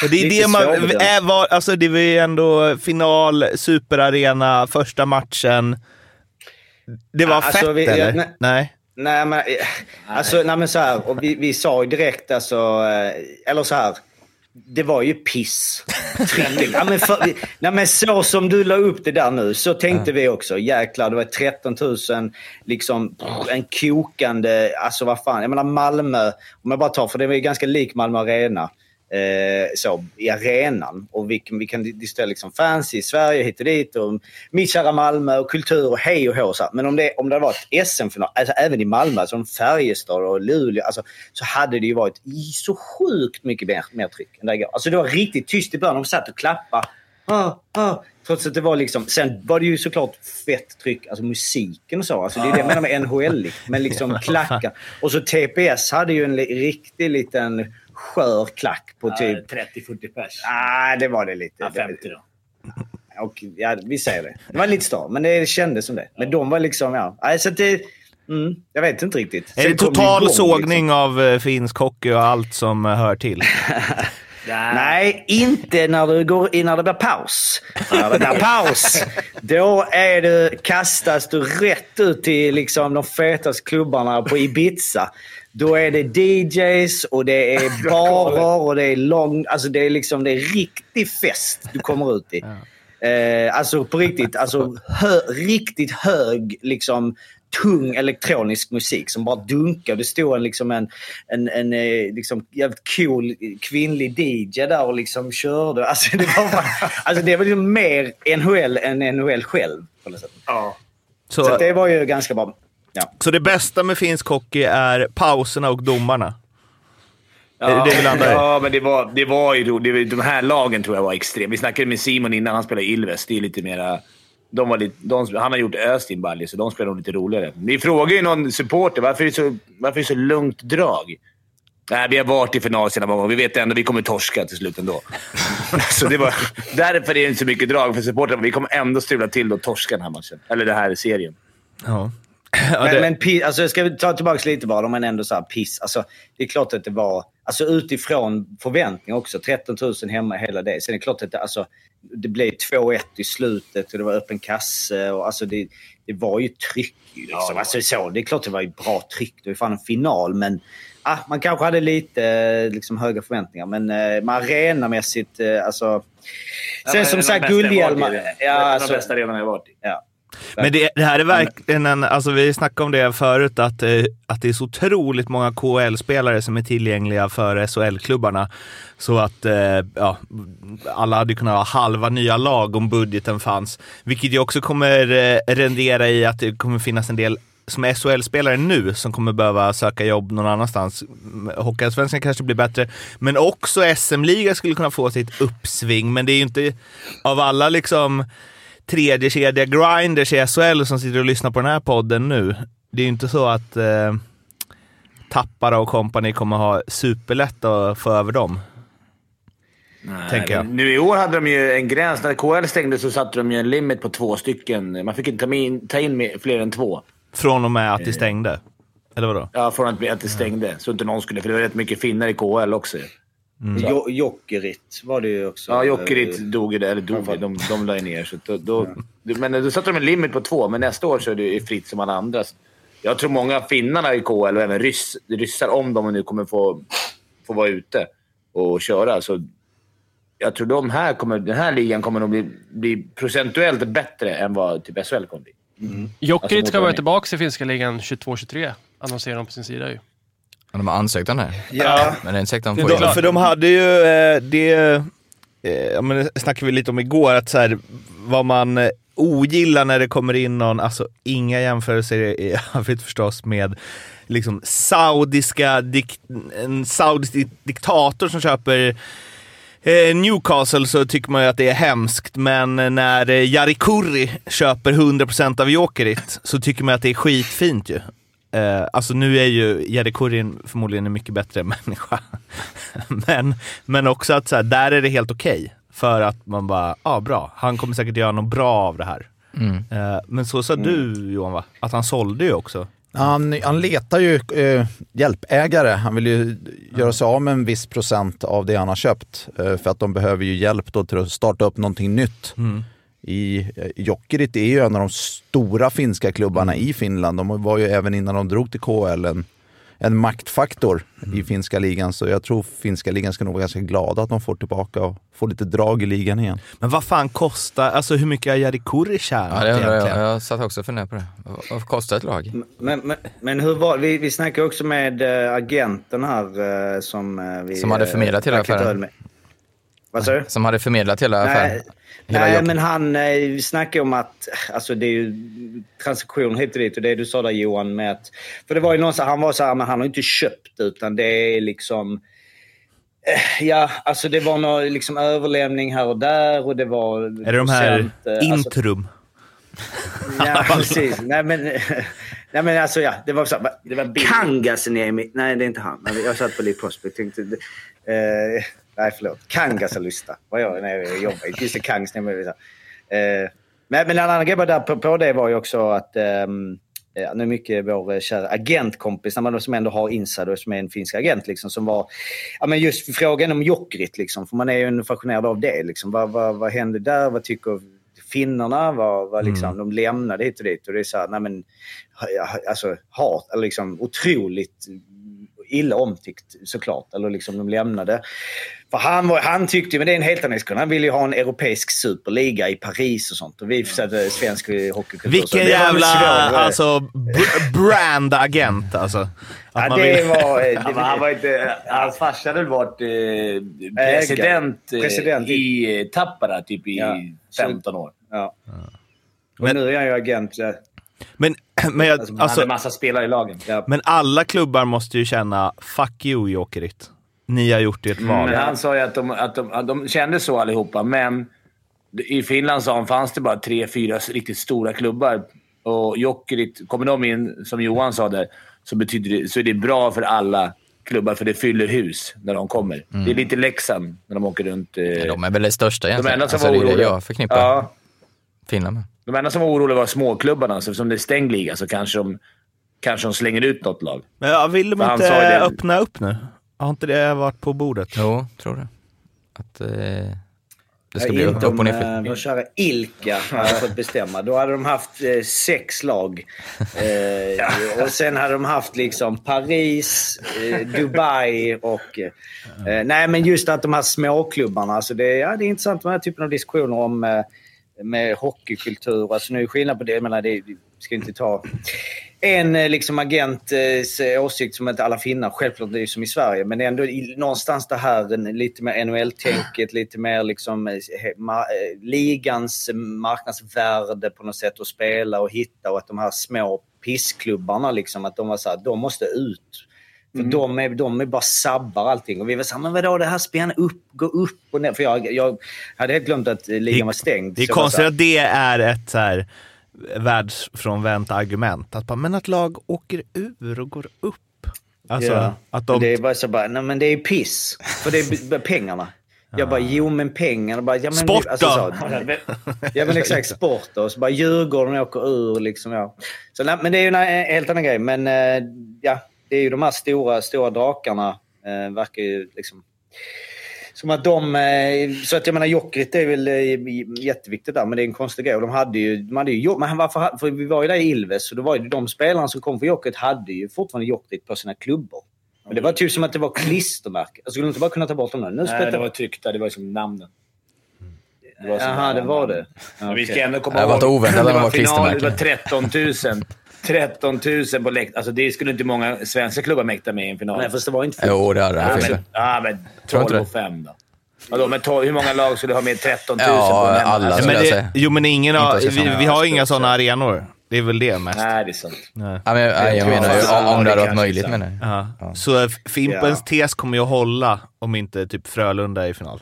Och det är det man... Är, var, alltså det var ju ändå final, superarena, första matchen. Det var Alltså, fett vi- ja, eller? nej. nej. Nej, men, eh, alltså, nej, men så här, och vi, vi sa ju direkt, alltså, eh, eller så här. Det var ju piss. Ja, men för, nej, men så som du la upp det där nu, så tänkte vi också. Jäklar, det var 13 000, liksom en kokande, alltså vad fan. Jag menar Malmö, om jag bara tar, för det var ju ganska lik Malmö Arena. Eh, så, i arenan. Och vi, vi kan diskutera liksom fans i Sverige hit och dit och mitt kära Malmö och kultur och hej och hå. så. Men om det, om det hade varit SM-final, alltså även i Malmö, som Färjestad och Luleå, alltså, så hade det ju varit så sjukt mycket mer, mer tryck än det igår. Alltså det var riktigt tyst i början. De satt och klappade ah, ah. Trots att det var liksom... Sen var det ju såklart fett tryck, alltså musiken och så. Alltså det är det jag menar med NHL. Men liksom klackar. Och så TPS hade ju en riktig liten skör klack på typ... 30-40 pers. Nej, det var det lite. Ja, 50 då. Och, ja, vi säger det. Det var lite större, men det kändes som det. Men de var liksom, ja. Nej, så att det... Mm, jag vet inte riktigt. Är Sen det kom total igång, sågning liksom. av eh, finsk hockey och allt som eh, hör till? Nej, inte när, du går, in- när det blir paus. När det blir paus, då är det, kastas du rätt ut till liksom, de fetaste klubbarna på Ibiza. Då är det DJs och det är barer och det är lång... Alltså det är liksom det är riktig fest du kommer ut i. Eh, alltså på riktigt. Alltså hö, riktigt hög, liksom tung elektronisk musik som bara dunkar. Det stod en, liksom en, en, en eh, liksom jävligt cool kvinnlig DJ där och liksom körde. Alltså det var, bara, alltså det var liksom mer NHL än NHL själv. På något sätt. Så, Så, att det var ju ganska bra. Ja. så det bästa med finsk hockey är pauserna och domarna? Är det det? Ja, men det var, det var ju. Det De här lagen tror jag var extrema. Vi snackade med Simon innan han spelade Ilves. Det är lite mera... De var lite, de, han har gjort Östin Balje, så de spelar nog lite roligare. Vi frågade ju någon supporter varför är det så, varför är så lugnt drag. Nej, vi har varit i final sina många gånger. Vi vet ändå att vi kommer torska till slut ändå. så det var, därför är det inte så mycket drag för supportrarna. Vi kommer ändå strula till och torska den här matchen. Eller den här serien. Ja. Ja, Men, det, men pi- alltså, jag ska ta tillbaka lite bara, men ändå så här piss. Alltså, det är klart att det var, alltså utifrån förväntningar också, 13 000 hemma hela det. Sen är det klart att det, alltså, det blev 2-1 i slutet och det var öppen kasse. Och, alltså, det, det var ju tryck. Liksom. alltså, så, det är klart att det var ju bra tryck. Det var ju fan en final, men ah, man kanske hade lite eh, liksom, höga förväntningar. Men eh, med arenamässigt, eh, alltså... Sen som sagt, guldhjälmar... Ja, alltså, alltså, de bästa arenorna jag varit i. ja. Men det, det här är verkligen en, alltså vi snackade om det förut, att, eh, att det är så otroligt många KHL-spelare som är tillgängliga för SHL-klubbarna. Så att eh, ja, alla hade kunnat ha halva nya lag om budgeten fanns. Vilket ju också kommer eh, rendera i att det kommer finnas en del som är SHL-spelare nu som kommer behöva söka jobb någon annanstans. Hockeyallsvenskan kanske blir bättre, men också SM-liga skulle kunna få sitt uppsving. Men det är ju inte av alla liksom tredje kedja grinders i SHL som sitter och lyssnar på den här podden nu. Det är ju inte så att eh, Tappara och kompani kommer ha superlätt att få över dem. tänker jag. men Nu i år hade de ju en gräns. När KL stängde så satte de ju en limit på två stycken. Man fick inte ta in, ta in fler än två. Från och med att det stängde. Eller vadå? Ja, från att, att det stängde. Så inte någon skulle... För det var rätt mycket finnar i KL också. Jo- Jokerit var det ju också. Ja, Jokerit dog ju där. Eller dog, de, de la ju ner. Så då, då, Men då satte de en limit på två, men nästa år så är det ju fritt som alla andra. Jag tror många finnarna i KL och även ryss, ryssar, om de nu kommer få, få vara ute och köra. Så jag tror de här kommer, den här ligan kommer nog bli, bli procentuellt bättre än vad typ SHL kommer bli. Jokerit Alltså, ska vara tillbaka i finska ligan 22-23. Annonserar de på sin sida ju. Ja, De har ansökt om det. Ja. Men de Det är får jobb. För de hade ju eh, det, eh, ja, men det snackade vi lite om igår, att så här, vad man eh, ogillar när det kommer in någon, alltså inga jämförelser i övrigt förstås med liksom saudiska, dik, en saudisk di- diktator som köper Newcastle så tycker man ju att det är hemskt, men när Jari Kurri köper 100% av Jokerit så tycker man att det är skitfint ju. Eh, alltså nu är ju Jari Kurri en- förmodligen en mycket bättre människa. men, men också att så här, där är det helt okej. för att man bara, ja ah, bra, han kommer säkert göra något bra av det här. Mm. Eh, men så sa du Johan va? Att han sålde ju också. Han, han letar ju eh, hjälpägare. Han vill ju göra sig av med en viss procent av det han har köpt. Eh, för att de behöver ju hjälp då till att starta upp någonting nytt. I eh, Jokerit är ju en av de stora finska klubbarna i Finland. De var ju även innan de drog till KHL en, en maktfaktor i finska ligan. Så jag tror finska ligan ska nog vara ganska glada att de får tillbaka och får lite drag i ligan igen. Men vad fan kostar, alltså hur mycket har Jari Kurri tjänat Ja, det undrar jag. egentligen? Jag satt också och funderade på det. Vad- kostar ett lag? Men, men, men hur var Vi, vi snackade också med äh, agenten här äh, som vi... Som hade förmedlat hela affären. Vad sa du? Som hade förmedlat hela affären? Nej, Hela nej men han eh, vi snackade om att alltså det är ju transaktion hit och dit och det du sa där Johan med att... För det var ju någon så han var så här, men han har inte köpt utan det är liksom... Ja, alltså det var någon liksom överlämning här och där och det var... Är det de här procent, eh, alltså- intrum? Ja, precis. Nej, men, nej, men alltså ja, det var så. Det var Kangasniemi. Nej, det är inte han. Jag satt på Lead Prospect. Tänkte, eh, nej, förlåt. Kangasalusta var jag när jag jobbade. Just det, Kangasniemi. Eh, men, men en annan grej bara där på, på det var ju också att Ja, nu mycket vår eh, kära agentkompis, som ändå har inside och som är en finsk agent, liksom, som var... Ja, men just frågan om Jokerit, liksom, för man är ju fascinerad av det. Liksom. Vad, vad, vad hände där? Vad tycker finnarna? Vad, vad liksom, Mm. De lämnade hit och dit. Och det är så här, nej men, alltså, hat, liksom otroligt illa omtyckt såklart. Eller liksom de lämnade. För han, var, han tyckte, men det är en helt annan diskussion, han ville ju ha en europeisk superliga i Paris och sånt. Och vi satte svensk hockeykultur. Vilken det jävla svår, eh, alltså, br- brand-agent alltså. Ja, det vill- var... Men han var inte, hans farsa hade väl varit eh, president, eh, President i- eh, Tappara typ i Ja. 15 år. Ja. Och Men- nu är han ju agent. Ja. Men, men, jag, Alltså, han alltså, hade massa spelare i lagen. Ja. men alla klubbar måste ju känna “fuck you Jokerit”. Ni har gjort ert val. Men han sa ju att de, att, de, att de kände så allihopa, men i Finland sa han, fanns det bara tre, fyra riktigt stora klubbar. Och Jokerit, kommer de in, som Johan sa där, så, betyder det, så är det bra för alla klubbar, för det fyller hus när de kommer. Det är lite Leksand när de åker runt. Eh, De är väl det största de egentligen. enda som alltså, var det är det oroliga. jag förknippar Ja, Finland med. De enda som var oroliga var småklubbarna, så eftersom det är stängd liga så kanske de, kanske de slänger ut något lag. Men ja, vill de För inte det. öppna upp nu? Har inte det varit på bordet? Jo, tror det. Att eh, det ska Ja, bli upp inte upp och om nerflytt. eh, vår kära Ilka hade fått bestämma. Då hade de haft eh, sex lag. Eh, och sen hade de haft liksom Paris, eh, Dubai och... Eh, nej, men just att de här småklubbarna. Alltså det, ja, det är intressant med den här typen av diskussioner om eh, med hockeykultur. Alltså nu är det skillnad på det. Jag menar, det vi ska inte ta en eh, liksom agents eh, åsikt som inte alla finnar. Självklart det är ju som i Sverige. Men det är ändå i, någonstans det här lite mer NHL-tänket. Lite mer liksom eh, ma, ligans marknadsvärde på något sätt att spela och hitta. Och att de här små pissklubbarna liksom, att de var så här, de måste ut. För de, är, de är bara sabbar allting. Och vi var så här, men vadå det här spännande upp, gå upp och ner. För jag, jag hade helt glömt att ligan var stängd. Det är konstigt att det är ett så här världsfrånvänt argument. Att bara, men att lag åker ur och går upp. Alltså, Ja. att de... Det är bara så bara, nej men det är piss. För det är pengarna. Jag bara, jo men pengarna. Bara, ja, men, Sport alltså, då? ja men exakt, sport då. Så bara Djurgården åker ur liksom. Ja. Så, nej, men det är ju en en helt annan grej. Men eh, ja, det är ju de här stora, stora drakarna. Eh, verkar ju liksom... Som att de... eh, Så att jag menar, Jokerit är väl eh, jätteviktigt där, men det är en konstig grej. Och de hade ju... De hade ju men varför, för vi var ju där i Ilves, och då var ju de spelarna som kom från Jokerit hade ju fortfarande Jokerit på sina klubbor. Men det var typ som att det var klistermärken. Jag skulle inte bara kunna ta bort dem nu. nu Nej, det var tryckta. Det var som namnen. Det var som Jaha, det var det. Men vi ska ändå komma Det hade varit oväntat det de var var final, det klistermärken. var 13 000. 13 000 på läktaren. Alltså det skulle inte många svenska klubbar mäkta med i en final. Nej, fast det var inte Jo, det hade ja, de. men, Fimpen. ja, men Tror inte 12 det. och 5 då. Vadå, men 12, hur många lag skulle ha med 13 000 Ja, på en alla alltså, skulle men jag det, säga. jo, men ingen har, vi, vi har Ja, inga så- sådana arenor. Det är väl det mest. Nej, det är sant. Nej. Ja, men, jag, jag menar ju om det hade varit möjligt menar jag. Ja. Så Fimpens Ja. tes kommer ju att hålla om inte typ Frölunda är i final.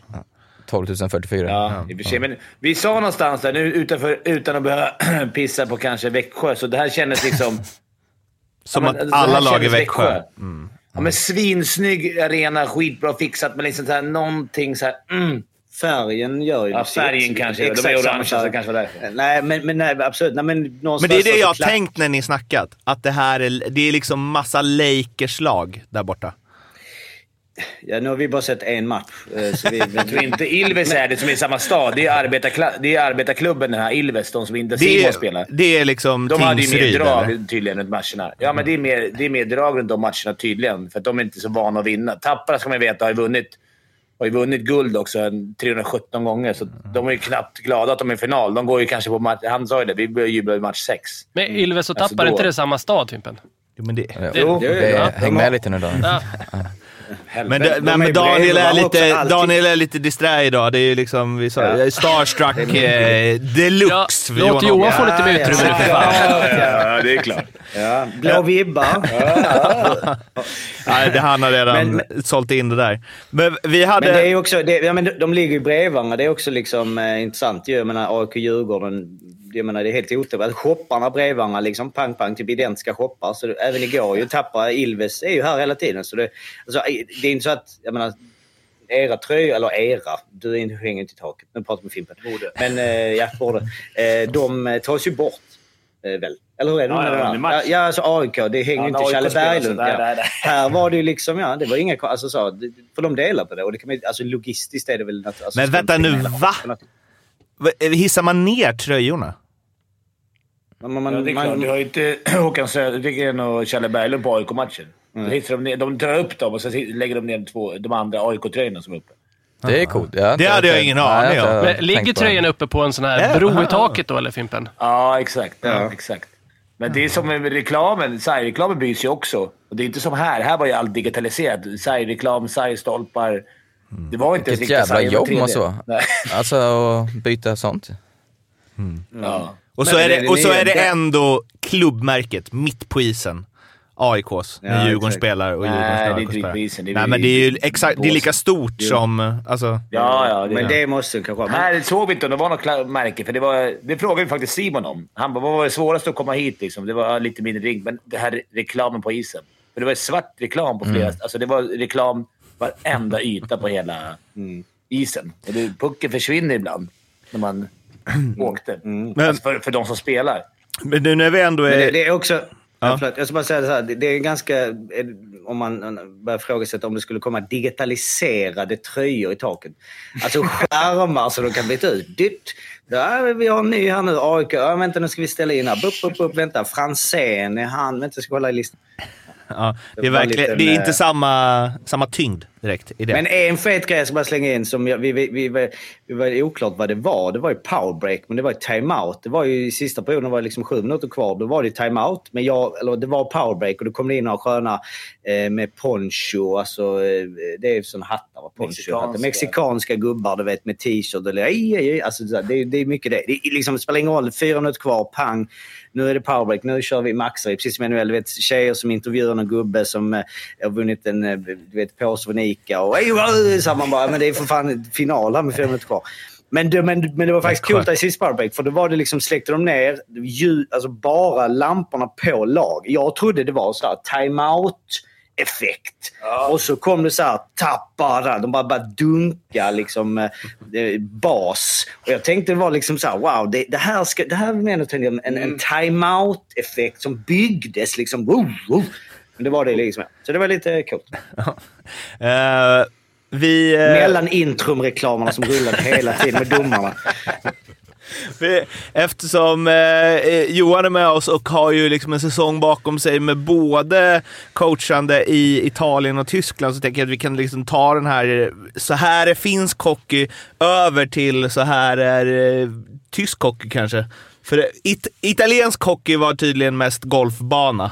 12 044. Ja, i och för sig. Men vi sa någonstans där, nu utanför, utan att behöva pissa på kanske Växjö, så det här kändes liksom... Som Ja, men att alla lag i kändes Växjö. Ja, men svinsnygg arena, skitbra fixat, men liksom så här, någonting så här, mm. Färgen gör ju Ja, färgen kanske. De är Exakt samma så det kanske var därför. Nej, men, men nej, absolut. Nej, men, Men det är det jag har tänkt när ni snackat. Att det här är, det är liksom massa Lakers-lag där borta. Ja, nu har vi bara sett en match. eh, Så vi, Jag tror inte Ilves är det som är i samma stad. Det är, arbetarkla- det är arbetarklubben, den här Ilves, de som inte Det Simon är, spelar. det är liksom De hade ju mer drag eller? tydligen runt matcherna. Ja, men det är, mer, det är mer drag runt de matcherna tydligen. För att de är inte så vana att vinna. Tappara, ska man veta, har ju vunnit, har ju vunnit guld också en 317 gånger. Så de är ju knappt glada att de är i final. De går ju kanske på match... Han sa ju det. Vi börjar jubla i match 6. Men Ilves och Alltså Tappara, är då- inte det samma stad, Fimpen? Jo, men det, Ja. Jo, det- Det, ja, häng de med lite nu då. Ja. Men, det, de men, men ju Daniel, är lite, Daniel är lite disträ idag. Det är ju liksom, vi sa, Ja. starstruck eh, deluxe. Ja, för låt Johan få lite mer utrymme nu för fan. Ja, det är klart. Ja, blå vibbar. Nej, det, han har redan Men- sålt in det där. Men vi hade... Men det är också, det, ja, men de, ligger ju bredvid varandra. Det är också liksom eh, intressant ju. Jag menar AIK-Djurgården. Jag menar, det är helt otroligt. Shopparna bredvid varandra, liksom, pang, pang, typ identiska shoppar. Så det, även igår ju tappar Ilves är ju här hela tiden. Så det, alltså, det är inte så att, jag menar, era tröjor, eller era, du är inte- hänger inte i taket. Nu pratar med Fimpen. Men, eh, ja, borde. Eh, de eh, tas ju bort, eh, väl? Eller hur är det? Ja, med ja, ja, ja, alltså AIK, det hänger Ja, ju inte när Challe Berglund. Ja. Här var det ju liksom, ja, det var inga, alltså så, för de delar på det. Och det kan man, alltså logistiskt är det väl... Alltså, Men vänta inte nu? Va- Hissar man ner tröjorna? Man, man, Ja, det är man, klart. Du har ju inte Håkan Södergren och Challe Berglund på AIK-matchen. Mm. De, de drar upp dem och så lägger de ner två, de andra AIK-tröjorna som är uppe. Det är coolt. Har Det hade jag ingen aning om. Men ligger tröjan uppe på en sån här bro i taket då, eller Fimpen? Ja, exakt. Ja. exakt. Men det är som med reklamen. Sargreklamen bryr sig också. Och det är inte som här. Här var ju allt digitaliserat. Sargreklam, sargstolpar. Det var inte Vilket riktigt jävla jobb 3D. måste vara. Nej. Alltså att byta sånt. Ja. Och så, är det- det, och så det- är det det- ändå klubbmärket mitt på isen. AIKs, när Ja, Djurgården exakt. spelar och Nej, Djurgården det är spelar inte AIK riktigt på isen. Det är Nej, men det är ju exakt, det är lika stort Jo. som... Alltså, Ja, ja. Det, men det måste kanske vara. Men, Här såg vi inte om det var något märke, för det, var, det frågade vi faktiskt Simon om. Han bara, vad var det svåraste att komma hit? Liksom? Det var lite mindre ring, men det här reklamen på isen. För det var svart reklam på flera... Alltså det var reklam varenda yta på hela isen. Och det, pucken försvinner ibland när man åkte. Men- Alltså för, för de som spelar. men nu när vi ändå men det, är... det är också... Ja. Ja. Förlåt, jag ska bara säga det så här. Det, det är ganska... Om man börjar ifrågasätta om det skulle komma digitaliserade tröjor i taket. Alltså skärmar så de kan byta ut. Dytt. Där, vi har en ny här nu. AIK. Ja, vänta, nu ska vi ställa in här. Bup, bup, bup, vänta. Franzén är han. Vänta, jag ska kolla i listan. Ja, det, är Det verkligen, det är inte samma, samma tyngd direkt i det. Men en fet grej jag ska bara slänga in som jag, vi, vi, vi, vi, var oklart vad det var. Det var ju powerbreak, men det var ju timeout. Det var ju i sista perioden var det liksom sju minuter kvar. Då var det timeout. Men jag, eller det var powerbreak och då kom det in några sköna eh, med poncho. Alltså, eh, det är såna hattar. va? Poncho, Mexikanska. hattar. Mexikanska gubbar du vet med t-shirt. Eller, aj, aj, aj. Alltså, så här, det, det är mycket det. Det, är liksom, det spelar ingen roll. Fyra minuter kvar, pang. Nu är det powerbreak. Nu kör vi maxar. Precis som i NHL. Du vet, tjejer som intervjuar någon gubbe som eh, har vunnit en eh, du vet, påse från Ica. Och, ej, oj, så man bara, men det är för fan final här med fyra minuter kvar. Men det, men, men det var faktiskt coolt i sista powerbreak. För då var det liksom, släckte de ner ljud, alltså bara lamporna på lag. Jag trodde det var så här timeout effekt. Och så kom det så här tappa där. De bara, bara dunka liksom eh, bas. Och jag tänkte det var liksom så här, wow, det, det här ska, det här menar jag en, en, en timeout effekt som byggdes liksom. Woo, woo. Men det var det liksom. Så det var lite coolt. Eh, vi, eh, Mellan intrumreklamerna som rullade hela tiden med domarna. Eftersom eh, Johan är med oss och har ju liksom en säsong bakom sig med både coachande i Italien och Tyskland så tänker jag att vi kan liksom ta den här, så här är finsk hockey, över till så här är eh, tysk hockey kanske. För it, italiensk hockey var tydligen mest golfbana,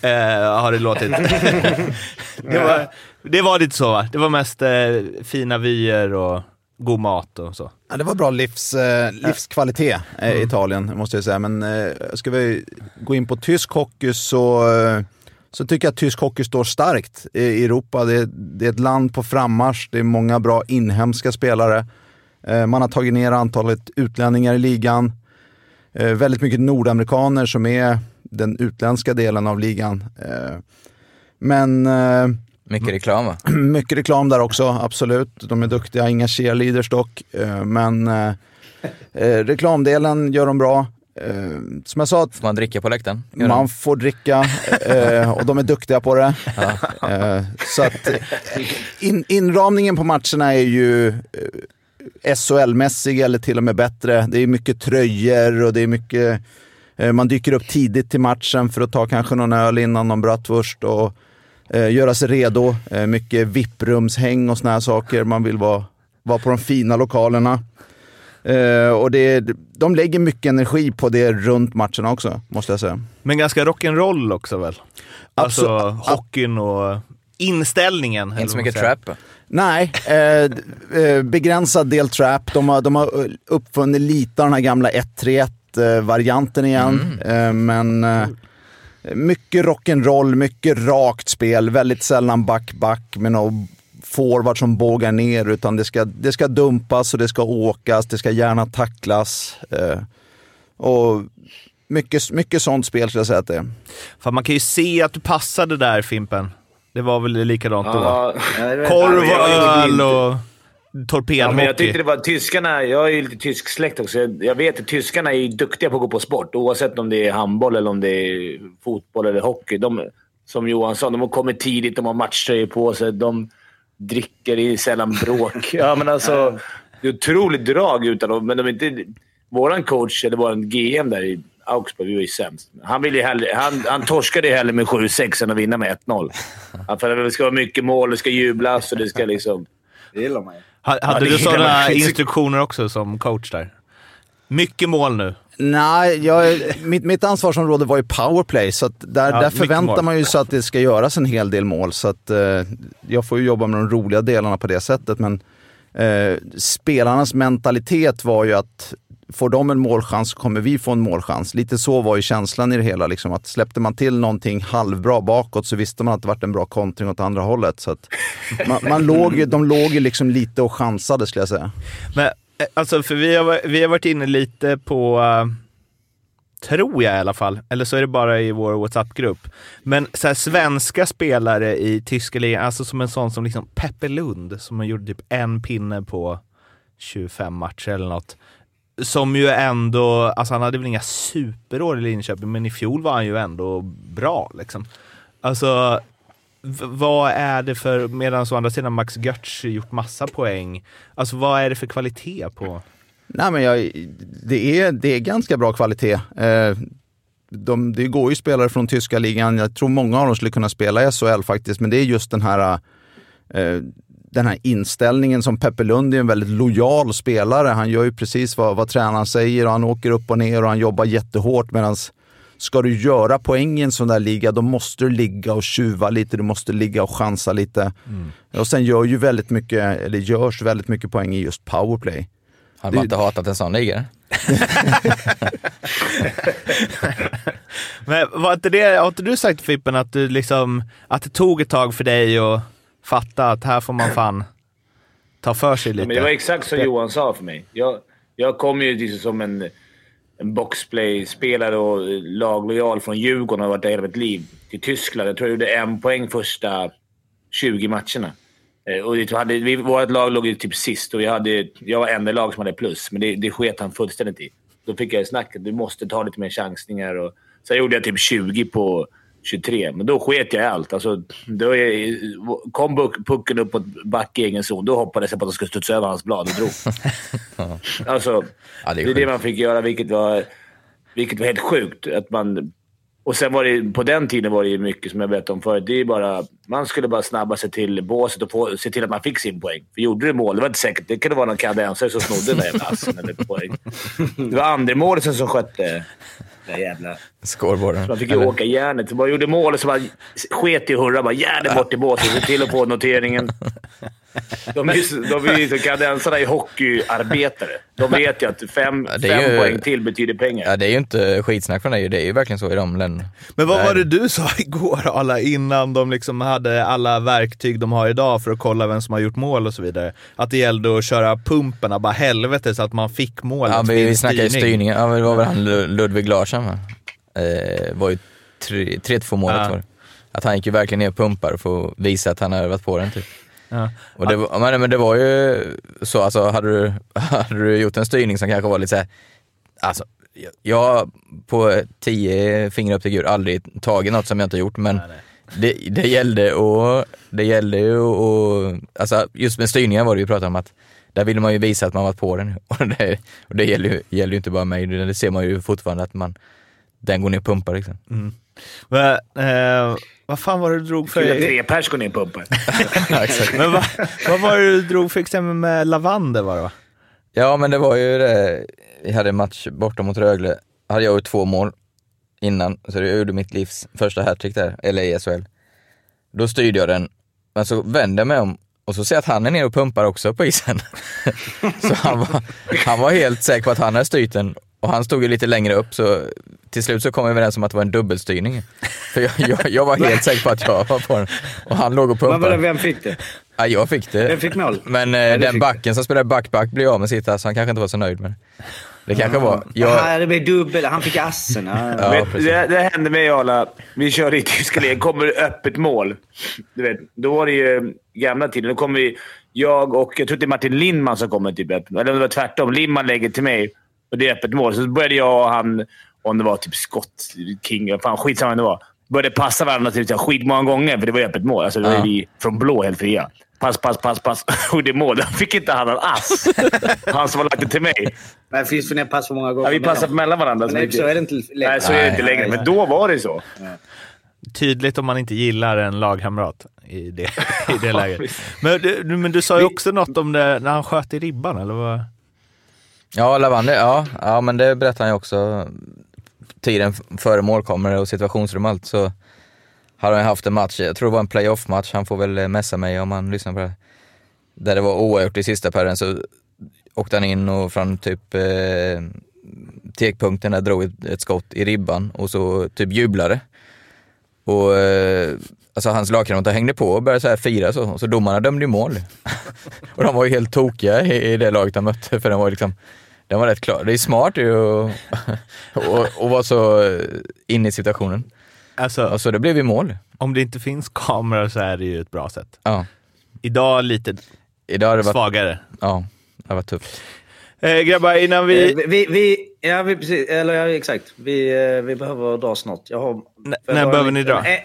eh, har det låtit. det, var, det var lite så va? Det var mest eh, fina vyer och god mat och så. Ja, det var bra livs, eh, livskvalitet eh, i Italien, måste jag säga. Men eh, ska vi gå in på tysk hockey så, eh, så tycker jag att tysk hockey står starkt i i Europa. Det, det är ett land på frammarsch, det är många bra inhemska spelare. Eh, man har tagit ner antalet utlänningar i ligan. Eh, väldigt mycket nordamerikaner som är den utländska delen av ligan. Eh, men Mycket reklam va? mycket reklam där också, absolut. De är duktiga, inga cheerleaders dock. eh, Men eh, eh, reklamdelen gör de bra. Eh, Som jag sa, Får man dricka på läktaren? Gör man de? får dricka eh, och de är duktiga på det. Eh, Så att in, inramningen på matcherna är ju SHL-mässig eller till och med bättre. Det är mycket tröjor och det är mycket... Man dyker upp tidigt till matchen för att ta kanske någon öl innan någon bratwurst och eh, göra sig redo. Eh, mycket VIP-rumshäng och såna här saker. Man vill vara, vara på de fina lokalerna. Eh, och det, de lägger mycket energi på det runt matcherna också, måste jag säga. Men ganska rock'n'roll också väl? Alltså Absolut. hockeyn och inställningen. Inte så mycket trap. Nej, eh, eh, begränsad del trap. De har, de har uppfunnit lite av den här gamla 1-3-1 Fint-varianten igen. Eh, men eh, mycket rock'n'roll, mycket rakt spel. Väldigt sällan back-back med någon forward som bågar ner. Utan det ska, det ska dumpas och det ska åkas. Det ska gärna tacklas. Eh, och mycket, mycket sånt spel skulle jag säga att det är. För man kan ju se att du passade där Fimpen. Det var väl likadant då? Ja, Korv och öl inte- och Ja, torpedhockey. men jag tyckte det var tyskarna, jag är ju lite tysk släkt också. Jag, vet att tyskarna är duktiga på att gå på sport. Oavsett om det är handboll eller om det är fotboll eller hockey. De, som Johan sa, de har kommit tidigt, de har matchtröjor på sig, de dricker, är sällan bråk. ja, men alltså, det är otroligt drag utan dem, men de är inte... Våran coach, eller vår GM där i Augsburg, vi var ju sämst. Han, ville hellre, han, han torskade ju hellre med 7-6 än att vinna med 1-0. Ja, för det ska vara mycket mål, det ska jublas och det ska liksom... Det gillar man ju. Ha- Hade Ja, du sådana instruktioner också som coach där? Mycket mål nu. Nej, jag, mitt, mitt ansvarsområde var ju powerplay, så där, Ja, där förväntar man ju sig att det ska göras en hel del mål. Så att, eh, jag får ju jobba med de roliga delarna på det sättet. Men eh, spelarnas mentalitet var ju att får de en målchans kommer vi få en målchans. Lite så var ju känslan i det hela. Liksom, att släppte man till någonting halvbra bakåt så visste man att det varit en bra kontring åt andra hållet. Så man, man låg, de låg ju liksom lite och chansade skulle jag säga. Men eh, alltså, för vi har, vi har varit inne lite på, eh, tror jag i alla fall, eller så är det bara i vår WhatsApp-grupp. Men så här, svenska spelare i tyska ligan, alltså som en sån som liksom Peppe Lund, som gjorde typ en pinne på 25 matcher eller något. Som ju ändå, alltså han hade väl inga superår i Linköping, men i fjol var han ju ändå bra liksom. Alltså, vad är det för, medan å andra sidan Max Götz gjort massa poäng, alltså vad är det för kvalitet på? Nej, men jag, det, är, det är ganska bra kvalitet. Eh, de, det går ju spelare från tyska ligan. Jag tror många av dem skulle kunna spela i SHL faktiskt. Men det är just den här, eh, den här inställningen som Peppe Lund är en väldigt lojal spelare. Han gör ju precis vad, vad tränaren säger och han åker upp och ner och han jobbar jättehårt. Medan ska du göra poäng i en sån där liga, då måste du ligga och tjuva lite. Du måste ligga och chansa lite. Och sen gör ju väldigt mycket, eller görs väldigt mycket poäng i just powerplay. Hade man inte hatat en sån liga? Men var inte det, har inte du sagt Fippen att, du liksom, att det tog ett tag för dig att fatta att här får man fan ta för sig lite? men det var exakt som Johan sa för mig. Jag, jag kom ju liksom som en, en boxplay-spelare och laglojal från Djurgården och har varit där hela mitt liv till Tyskland. Jag tror jag gjorde en poäng första 20 matcherna. Eh, Och det hade, vi, vårt lag låg ju typ sist och jag, hade, jag var enda lag som hade plus, men det, det sket han fullständigt i. Då fick jag snacket du måste ta lite mer chansningar. Och, sen gjorde jag typ 20 på 23, men då sket jag i allt. Alltså, då är, kom puck- pucken upp på ett back i egen zon, då hoppades jag på att de skulle studsa över hans blad och drog. alltså, Ja, det det är det sjukt. man fick göra, vilket var, vilket var helt sjukt. Att man, och sen var det, på den tiden var det ju mycket som jag berättade om förut. Det är bara, man skulle bara snabba sig till båset och få, se till att man fick sin poäng. För gjorde du mål, det var inte säkert. Det kunde vara någon kanadensare som snodde den där jävla assen eller poäng. Det var andremålisen som skötte den jävla... Scoreboarden. Så man fick ju åka järnet. Så man gjorde mål och så bara sket i hurra. Bara järnet bort till båset. Se till att få noteringen. De är ju de är ju så- kanadensarna är hockeyarbetare. De vet ju att fem, Ja, fem ju- poäng till betyder pengar. Ja, det är ju inte skitsnack från dig, det är ju verkligen så i de länderna. Men vad var det du sa igår alla innan de liksom hade alla verktyg de har idag för att kolla vem som har gjort mål och så vidare? Att det gällde att köra pumperna bara helvete så att man fick mål. Ja, vi, vi snackade styrning. styrningen, ja, men det var väl han Lu- Ludvig Larsson va? Eh, var ju 3-2 målet Ja. var. Att han gick ju verkligen ner och pumpar för att visa att han hade övat på den typ. Ja. Och det, var- men, men det var ju så, alltså hade du, hade du gjort en styrning som kanske var lite såhär, alltså jag- har på tio fingrar upp till Gud aldrig tagit något som jag inte gjort men det, det gällde och det gällde ju och, alltså just med styrningen var det ju pratat om att där ville man ju visa att man varit på den och det, och det gäller, ju, gäller ju inte bara mig, det ser man ju fortfarande att man, den går ner och pumpar liksom. Men, eh, vad fan var det du drog för... Kul tre pers går ner i pumpen. Ja. Men vad, vad var det du drog för exempel med Lavander var det va? Ja men det var ju det, vi hade en match borta mot Rögle, hade jag gjort två mål innan, så jag gjorde mitt livs första hattrick där, eller i SHL. Då styrde jag den, men så vände jag mig om och så ser jag att han är nere och pumpar också på isen. så han var, han var helt säker på att han hade styrt den Och han stod ju lite längre upp så till slut så kom vi överens om att det var en dubbelstyrning. För jag, jag, jag var helt säker på att jag var på den. Och han låg och Men pumpade. vem fick det? Ja, jag fick det. Vem fick mål? Men eh, det den backen som spelade back-back blev av med sitt så han kanske inte var så nöjd med det. Det kanske var... Jag, Jaha, det blev dubbel. Han fick assen. Ja. ja, Vet, det, det hände mig alla. Vi körde i tyska ligan. kommer det öppet mål. Du vet, då var det ju gamla tiden. Då kom vi, jag och jag tror det är Martin Lindman som kommer typ öppet. Eller om det var tvärtom. Lindman lägger till mig och det är öppet mål. Så började jag och han, om det var typ Scott King, fan skitsamma vem det var, började passa varandra typ, så skitmånga gånger för det var öppet mål. Alltså, då Ja. vi från blå helt fria. Pass, pass, pass, pass. Och det är mål. Då fick inte han en ass. Han som har lagt det till mig. Men finns det ner pass för många gånger? Ja, vi passar mellan varandra. Men det- så är det inte längre. Nej, så är det inte Nej, längre. nej. Men då var det så. Tydligt om man inte gillar en lagkamrat i det, i det läget. Men du, men du sa ju också något om det när han sköt i ribban, eller vad? Ja, Lavander, ja, ja, men det berättade han ju också. Tiden före före kommer och situationsrum och allt så har han haft en match, jag tror det var en playoff-match, han får väl eh, messa mig om han lyssnar på det. Där det var oavgjort i sista perioden så åkte han in och från typ eh, tekpunkten där drog ett, ett skott i ribban och så typ jublade. Och eh, alltså hans lagkamrater hängde på och började så här fira så, så domarna dömde ju mål. och de var ju helt tokiga i, i det laget de mötte för den var liksom, den var rätt klar. Det är smart ju och, och, och vara så eh, inne i situationen. Alltså, Och så det blev ju mål. om det inte finns kameror så är det ju ett bra sätt. Ja. Idag lite Idag har det varit, svagare. ja, det var tufft. Eh, grabbar, innan vi... Vi, vi, vi, ja, vi, precis, eller ja, exakt. Vi, eh, vi behöver dra snart. Jag har, N- när har behöver en- ni dra? Eh,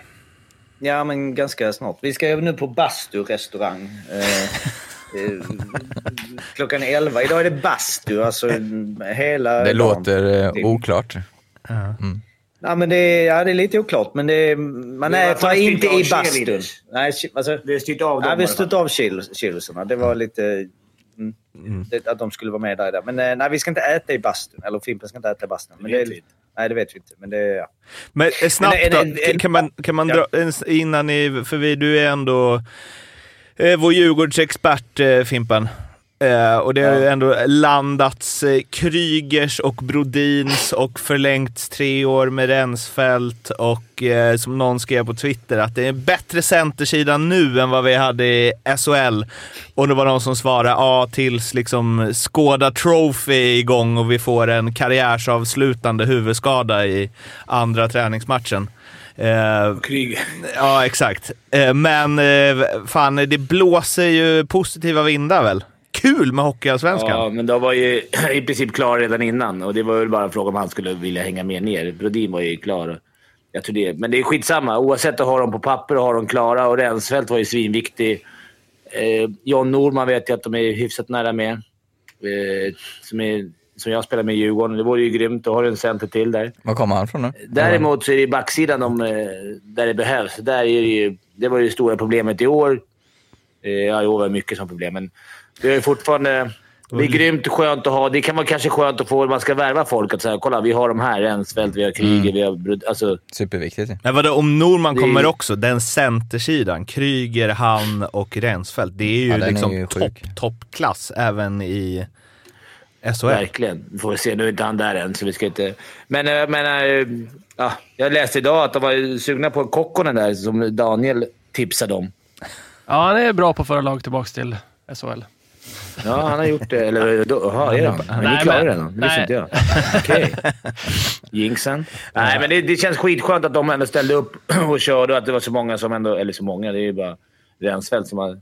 Ja, men ganska snart. Vi ska ju nu på Bastu restaurang. Eh, eh, klockan 11. Idag är det bastu. Alltså hela Det dagen. låter eh, oklart. Ja, men det, är, ja, det är lite oklart, men det, är- man Det är inte i bastun. Nej, alltså, Det är styrt av dem. ja, vi stött fall. av chilosarna. Det var lite... Mm, det, att de skulle vara med där. Men nej, vi ska inte äta i bastun. Eller Fimpen ska inte äta i bastun. Men Det är. Nej, det vet vi inte. Men det, ja. Men eh, snabbt då, en- en- kan man, kan man Ja. dra, en- innan ni, för vi, du är ändå eh, vår Djurgårdsexpert eh, Fimpen. Eh, och det har ju ändå landats eh, Krygers och Brodins och förlängts tre år med Rensfeldt och eh, som någon skrev på Twitter att det är en bättre centersida nu än vad vi hade i SHL. Och det var någon som svarade ja tills liksom Skåda Trophy är igång och vi får en karriärsavslutande huvudskada i andra träningsmatchen. Eh, Krig. Ja, exakt. Eh, Men eh, fan, det blåser ju positiva vindar väl? Kul med Hockeyallsvenskan! Ja, men de var ju i princip klara redan innan och det var väl bara en fråga om han skulle vilja hänga med ner. Brodin var ju klar. Jag tror det. Men det är skitsamma. Oavsett att ha dem på papper och ha dem klara. Och Rensfeldt var ju svinviktig. Eh, John Norman vet jag att de är hyfsat nära med. Eh, som, är, som jag spelar med i Djurgården. Det vore ju grymt. Då har du en center till där. Var kommer han från nu? Däremot så är det backsidan de, eh, där det behövs. Där är det, ju, det var ju det stora problemet i år. Eh, Ja, i år var det mycket som problem, men det är fortfarande... Det är grymt skönt att ha. Det kan vara kanske skönt att få, man ska värva folk, att säga kolla vi har de här. Rensfeldt, vi har Kryger, vi har... Brud- Alltså, Superviktigt. Men vadå, om Norman Det kommer också, den centersidan, Kryger, han och Rensfeldt, det är ju Ja, den är liksom ju topp, toppklass även i SHL. verkligen. Vi får se. Nu är inte han där än, så vi ska inte... Men jag menar... eh, Ja, jag läste idag att de var sugna på Kokkonen där, som Daniel tipsade om. Ja, han är bra på att föra lag tillbaka till SHL. Ja, han har gjort det. Eller då, aha, är han? Är ni Nej, klara men- redan? Det visste inte jag. Okej. Jinxen. Nej, men det, det känns skitskönt att de ändå ställde upp och körde och att det var så många som ändå... Eller så många, det är ju bara Rensfeldt som har...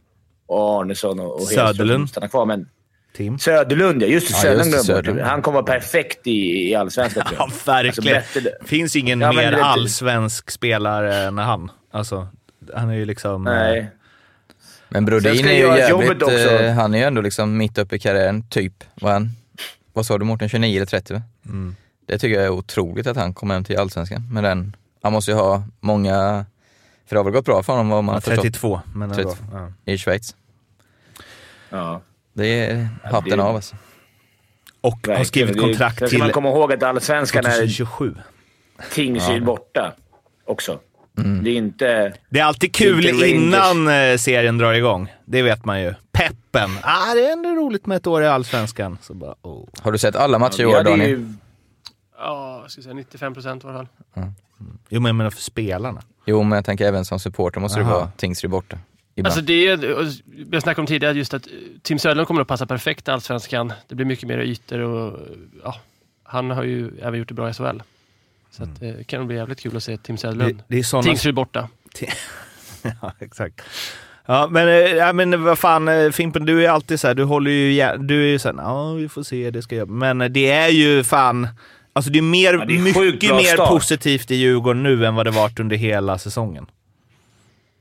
Och Arnesson och, och Söderlund. som stannar kvar. Men Tim. Söderlund, ja. Just det. Ja, just det. Söderlund. Han kommer vara perfekt i, i Allsvenskan, Ja, jag. verkligen. Alltså, bättre- finns ingen Ja, men mer det- allsvensk spelare än han. Alltså, han är ju liksom... eh, Nej. Men Brodin är ju jävligt, också. eh, han är ju ändå liksom mitt uppe i karriären, typ. Vad, han, vad sa du Mårten, 29 eller 30 va? Mm. Det tycker jag är otroligt att han kommer hem till Allsvenskan med den. Han måste ju ha många, för det har väl gått bra för honom vad man Ja, har förstått 32, men ändå. 32. Ja. i Schweiz. Ja. Det är hatten det- av alltså. Och har verkligen. skrivit Det- kontrakt Sen ska till man komma ihåg att Allsvenskan är 2027. Tingsryd borta också. Mm. Det är inte... Det är alltid kul Inte Rangers. innan eh, serien drar igång. Det vet man ju. Peppen. Ah, det är ändå roligt med ett år i Allsvenskan. Så bara, oh. Har du sett alla matcher i år Daniel? ju- Ja, jag ska säga 95 procent i alla fall. Jo, men jag menar för spelarna. Jo, men jag tänker även som supporter måste det Aha. vara Tingsryd borta. Ibland. Alltså det är, jag snackade om tidigare just att eh, Tim Söderlund kommer att passa perfekt i Allsvenskan. Det blir mycket mer ytor och ja, han har ju även gjort det bra i SHL. Så att, eh, det kan nog bli jävligt kul att se Tim Söderlund. Det, det är såna... Tingsryd borta. ja, exakt. Ja, men, eh, ja, men vad fan eh, Fimpen, du är alltid så här, du håller ju, du är ju såhär, ja vi får se, det ska jag Men eh, det är ju fan, alltså det är, mer, Ja, det är mycket mer start. positivt i Djurgården nu än vad det varit under hela säsongen.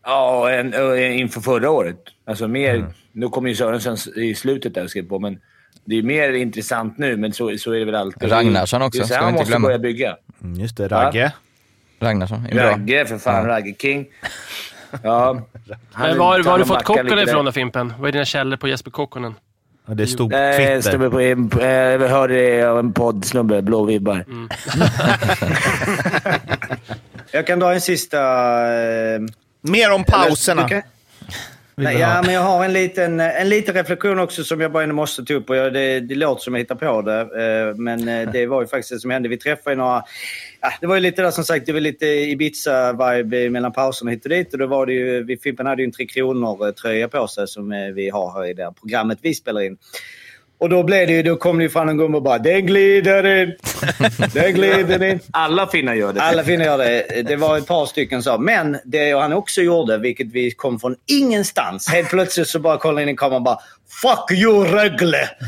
Ja, en, en, inför förra året. Alltså mer, Mm. Nu kommer ju Sörensen i slutet där och skrev på, men det är mer intressant nu, men så, så är det väl alltid. Ragnarsson också, ska vi man inte måste glömma. börja bygga. Mm, Just det, Ragge. Ragnarsson är bra. Ragge, för fan. Ja. Ragge King. Ja. Han Men var, var har du fått Kokkonen ifrån då Fimpen? Vad är dina källor på Jesper Kokkonen? Ja, det stod på Nej, Twitter. jag på en, jag hörde det av en poddsnubbe, Blå vibbar. Jag kan dra en sista... Eh, Mer om pauserna. Vill Nej, ja, men jag har en liten, en liten reflektion också som jag bara måste ta upp. Och jag, det, det låter som jag hittar på det. eh, Men eh, det var ju faktiskt det som hände. Vi träffade några... Ja, det var ju lite där som sagt, det var lite Ibiza-vibe mellan pauserna hit och dit. Och då var det ju, vi, Fimpen hade ju en Tre Kronor-tröja på sig som eh, vi har här i det här programmet vi spelar in. Och då blev det ju, då kom det ju fram en gumma och bara “Den glider in, den glider in”. Alla finnar gör det. Alla finner jag det. Det var ett par stycken så. Men det han också gjorde, vilket vi kom från ingenstans. Helt plötsligt så bara kollade in i kameran och bara “Fuck you Rögle!”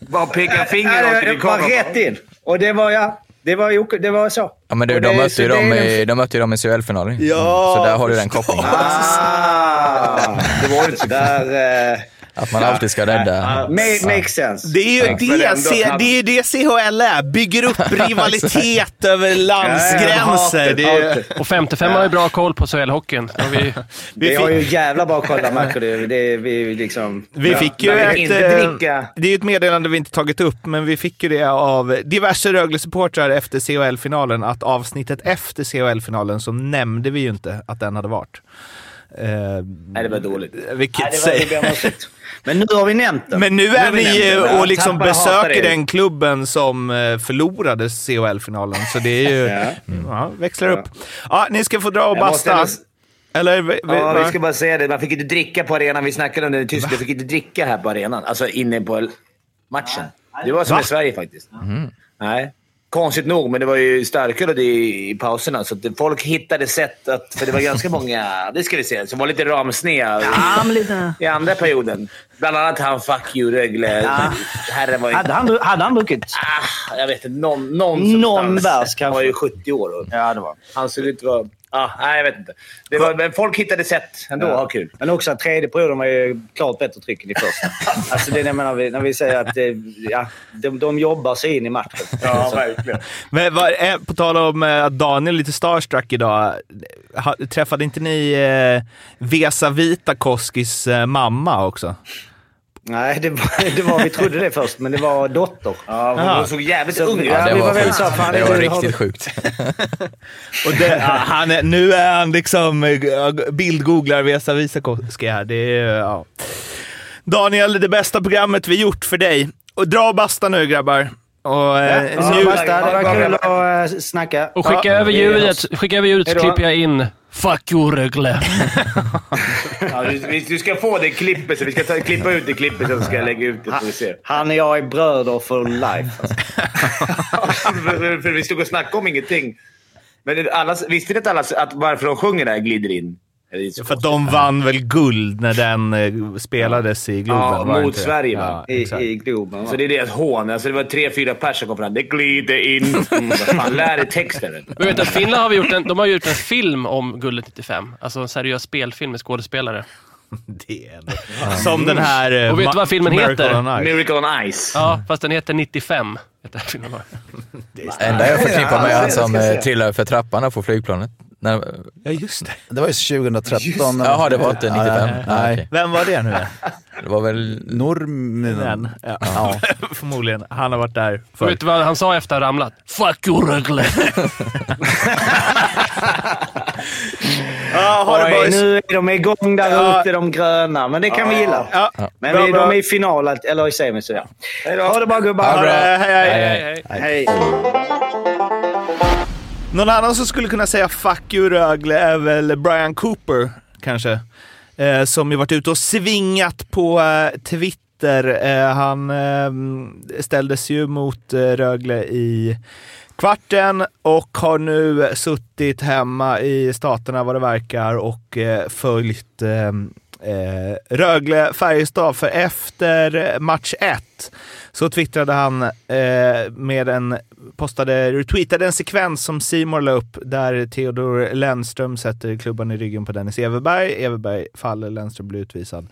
Bara peka finger Ja, rakt det in i var kameran. rätt in. Och det var, ja, det var, ju- det var så. Ja, men du, de, det- mötte så ju det dem i, de mötte ju dem i CHL-finalen. Ja, så där har du den kopplingen. Ah, det var inte så. Där, eh, Att man alltid ska rädda. make, make sense. Det är ju det, C- det, är det CHL är. Bygger upp rivalitet över landsgränser. Det är, Och 55 har ju bra koll på SHL-hockeyn. Det vi- Vi har ju jävla bra koll där märker du. Det, vi liksom... Vi fick ju ett, inte eh, det är ju ett meddelande vi inte tagit upp, men vi fick ju det av diverse Rögle-supportrar efter CHL-finalen, att avsnittet efter CHL-finalen så nämnde vi ju inte att den hade varit. Eh, Nej, det var dåligt. vilket Nej, det var, det säger-. Men nu har vi nämnt den. Men nu är nämnt ni eh, och liksom besöker er. den klubben som eh, förlorade CHL-finalen, så det är ju... Ja. ja, växlar upp. Ja, ni ska få dra och basta. Eller? vi- Ja, vi ska bara säga det. Man fick inte dricka på arenan. Vi snackade om det i Tyskland. Vi fick inte dricka här på arenan. Alltså inne på matchen. Det var som Va? i Sverige faktiskt. Nej. Konstigt nog, men det var ju starkare det i, i pauserna. Så det- folk hittade sätt att... För det var ganska många, det ska vi säga, som var lite ramsnea Ja, lite... i andra perioden. Bland annat han Fuck you Rögle. Ja. Herren var ju... Hade han, hade han druckit? Ah, jag vet inte. Någon, någon, Någon bärs Han kanske. var ju 70 år. Och Ja, det var han såg ut att vara... Ah, nej, jag vet inte. Det var, men folk hittade sätt ändå att ha kul. Men också att tredje perioden var ju klart bättre tryck än i första. alltså det är menar, vi- när vi säger att eh, ja, de, de jobbar sig in i matchen. Ja, verkligen. Men eh, på tal om eh, att Daniel är lite starstruck idag. Ha, träffade inte ni eh, Vesa Vitakoskis eh, mamma också? Nej, det var, det var, vi trodde det först, men det var dotter. Ja, hon såg jävligt Så- ung ut. Ja, det vi var var väldigt sjukt. så, fan, det var riktigt sjukt. Och det, han är, nu är han liksom eh, bildgooglar Vesa Vitakoski här. Det är, ja. Daniel, det bästa programmet vi gjort för dig. Och dra och basta nu grabbar. Och, eh, Ja, njut- det var kul att eh, snacka. Och skicka Ja, över ljudet, skicka över ljudet så klipper jag in “Fuck you Rögle”. Ja, du, vi- du ska få det klippet, så vi ska ta, klippa ut det klippet och så ska jag lägga ut det så vi ser. Han och jag är bröder for life. Alltså. för, för vi stod och snackade om ingenting. Men det- alla, visste ni att, alla, att varför de sjunger där glider in? Det är så För de vann väl guld när den eh, spelades i Globen? Ja, det mot det? Sverige, va? Ja, I. I Globen. va? Så det är deras hån. Alltså det var tre, fyra personer som kom fram. Det glider in. Mm, vad fan, lär dig texten. Men vet du, att Finland har vi gjort en, de har gjort en film om guldet 95. Alltså en seriös spelfilm med skådespelare. Det är ändå... Som den här... eh, Och vet du vad filmen Miracle heter? on. Miracle on Ice. Ja, fast den heter 95. Heter filmen. Det enda jag förknippar med Ja, han det som eh, se. trillar för trappan på flygplanet. När, Ja, just det. Det var ju 2013. jaha, det var inte 95? Nej. Nej. Nej. Vem var det nu? Det var väl... Nurminen. Den. Ja. Förmodligen. Han har varit där förr. vet du vad han sa efter att ha ramlat? “Fuck you Rögle”. Ja, ha det Oj, nu är de igång där Ja. ute, de gröna. Men det kan vi gilla. Ja. Men Bra, vi, bra. de är i final, eller i semi, så ja. Ha det bra gubbar. Ha det, hej, hej. Hej, hej. Hej. Någon annan som skulle kunna säga fuck you Rögle är väl Brian Cooper, kanske. Eh, som ju varit ute och svingat på eh, Twitter. Eh, han eh, ställdes ju mot eh, Rögle i kvarten och har nu suttit hemma i Staterna vad det verkar och eh, följt eh, eh, Rögle-Färjestad. För efter match 1 så twittrade han eh, med en, postade, retweetade en sekvens som Simon la upp där Theodor Lennström sätter klubban i ryggen på Dennis Everberg. Everberg faller, Lennström blir utvisad.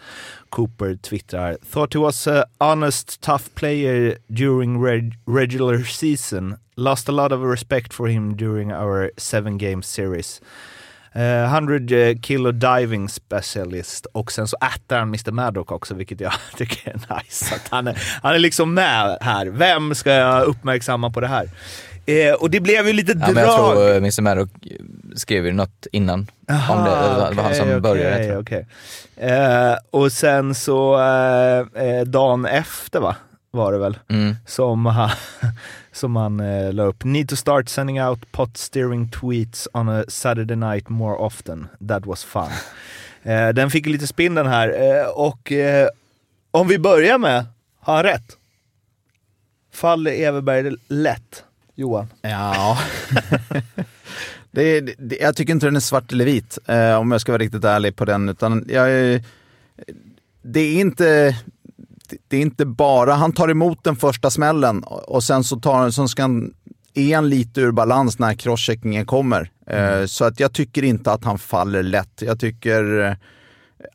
Cooper twittrar “Thought he was a honest tough player during reg regular season. Lost a lot of respect for him during our seven game series. Eh, 100 kilo diving specialist och sen så äter han Mr Maddock också, vilket jag tycker är nice. Att han, är, han är liksom med här. Vem ska jag uppmärksamma på det här? Eh, och det blev ju lite Ja, drag. men jag tror eh, Mr Maddock skrev ju något innan om det. Det var han som okej, började. tror jag. okej. Eh, och sen så eh, eh, dagen efter va, var det väl, Mm. som han, som han eh, la upp. Need to start sending out pot steering tweets on a Saturday night more often. That was fun. Eh, den fick lite spinn den här eh, och eh, om vi börjar med, har han rätt? Faller Everberg lätt? Johan? Ja. det, det, jag tycker inte den är svart eller vit, eh, om jag ska vara riktigt ärlig på den. Utan jag, det är inte... Det är inte bara, han tar emot den första smällen och sen så, tar, så ska han, är han lite ur balans när crosscheckingen kommer. Eh, Så att jag tycker inte att han faller lätt. Jag tycker eh,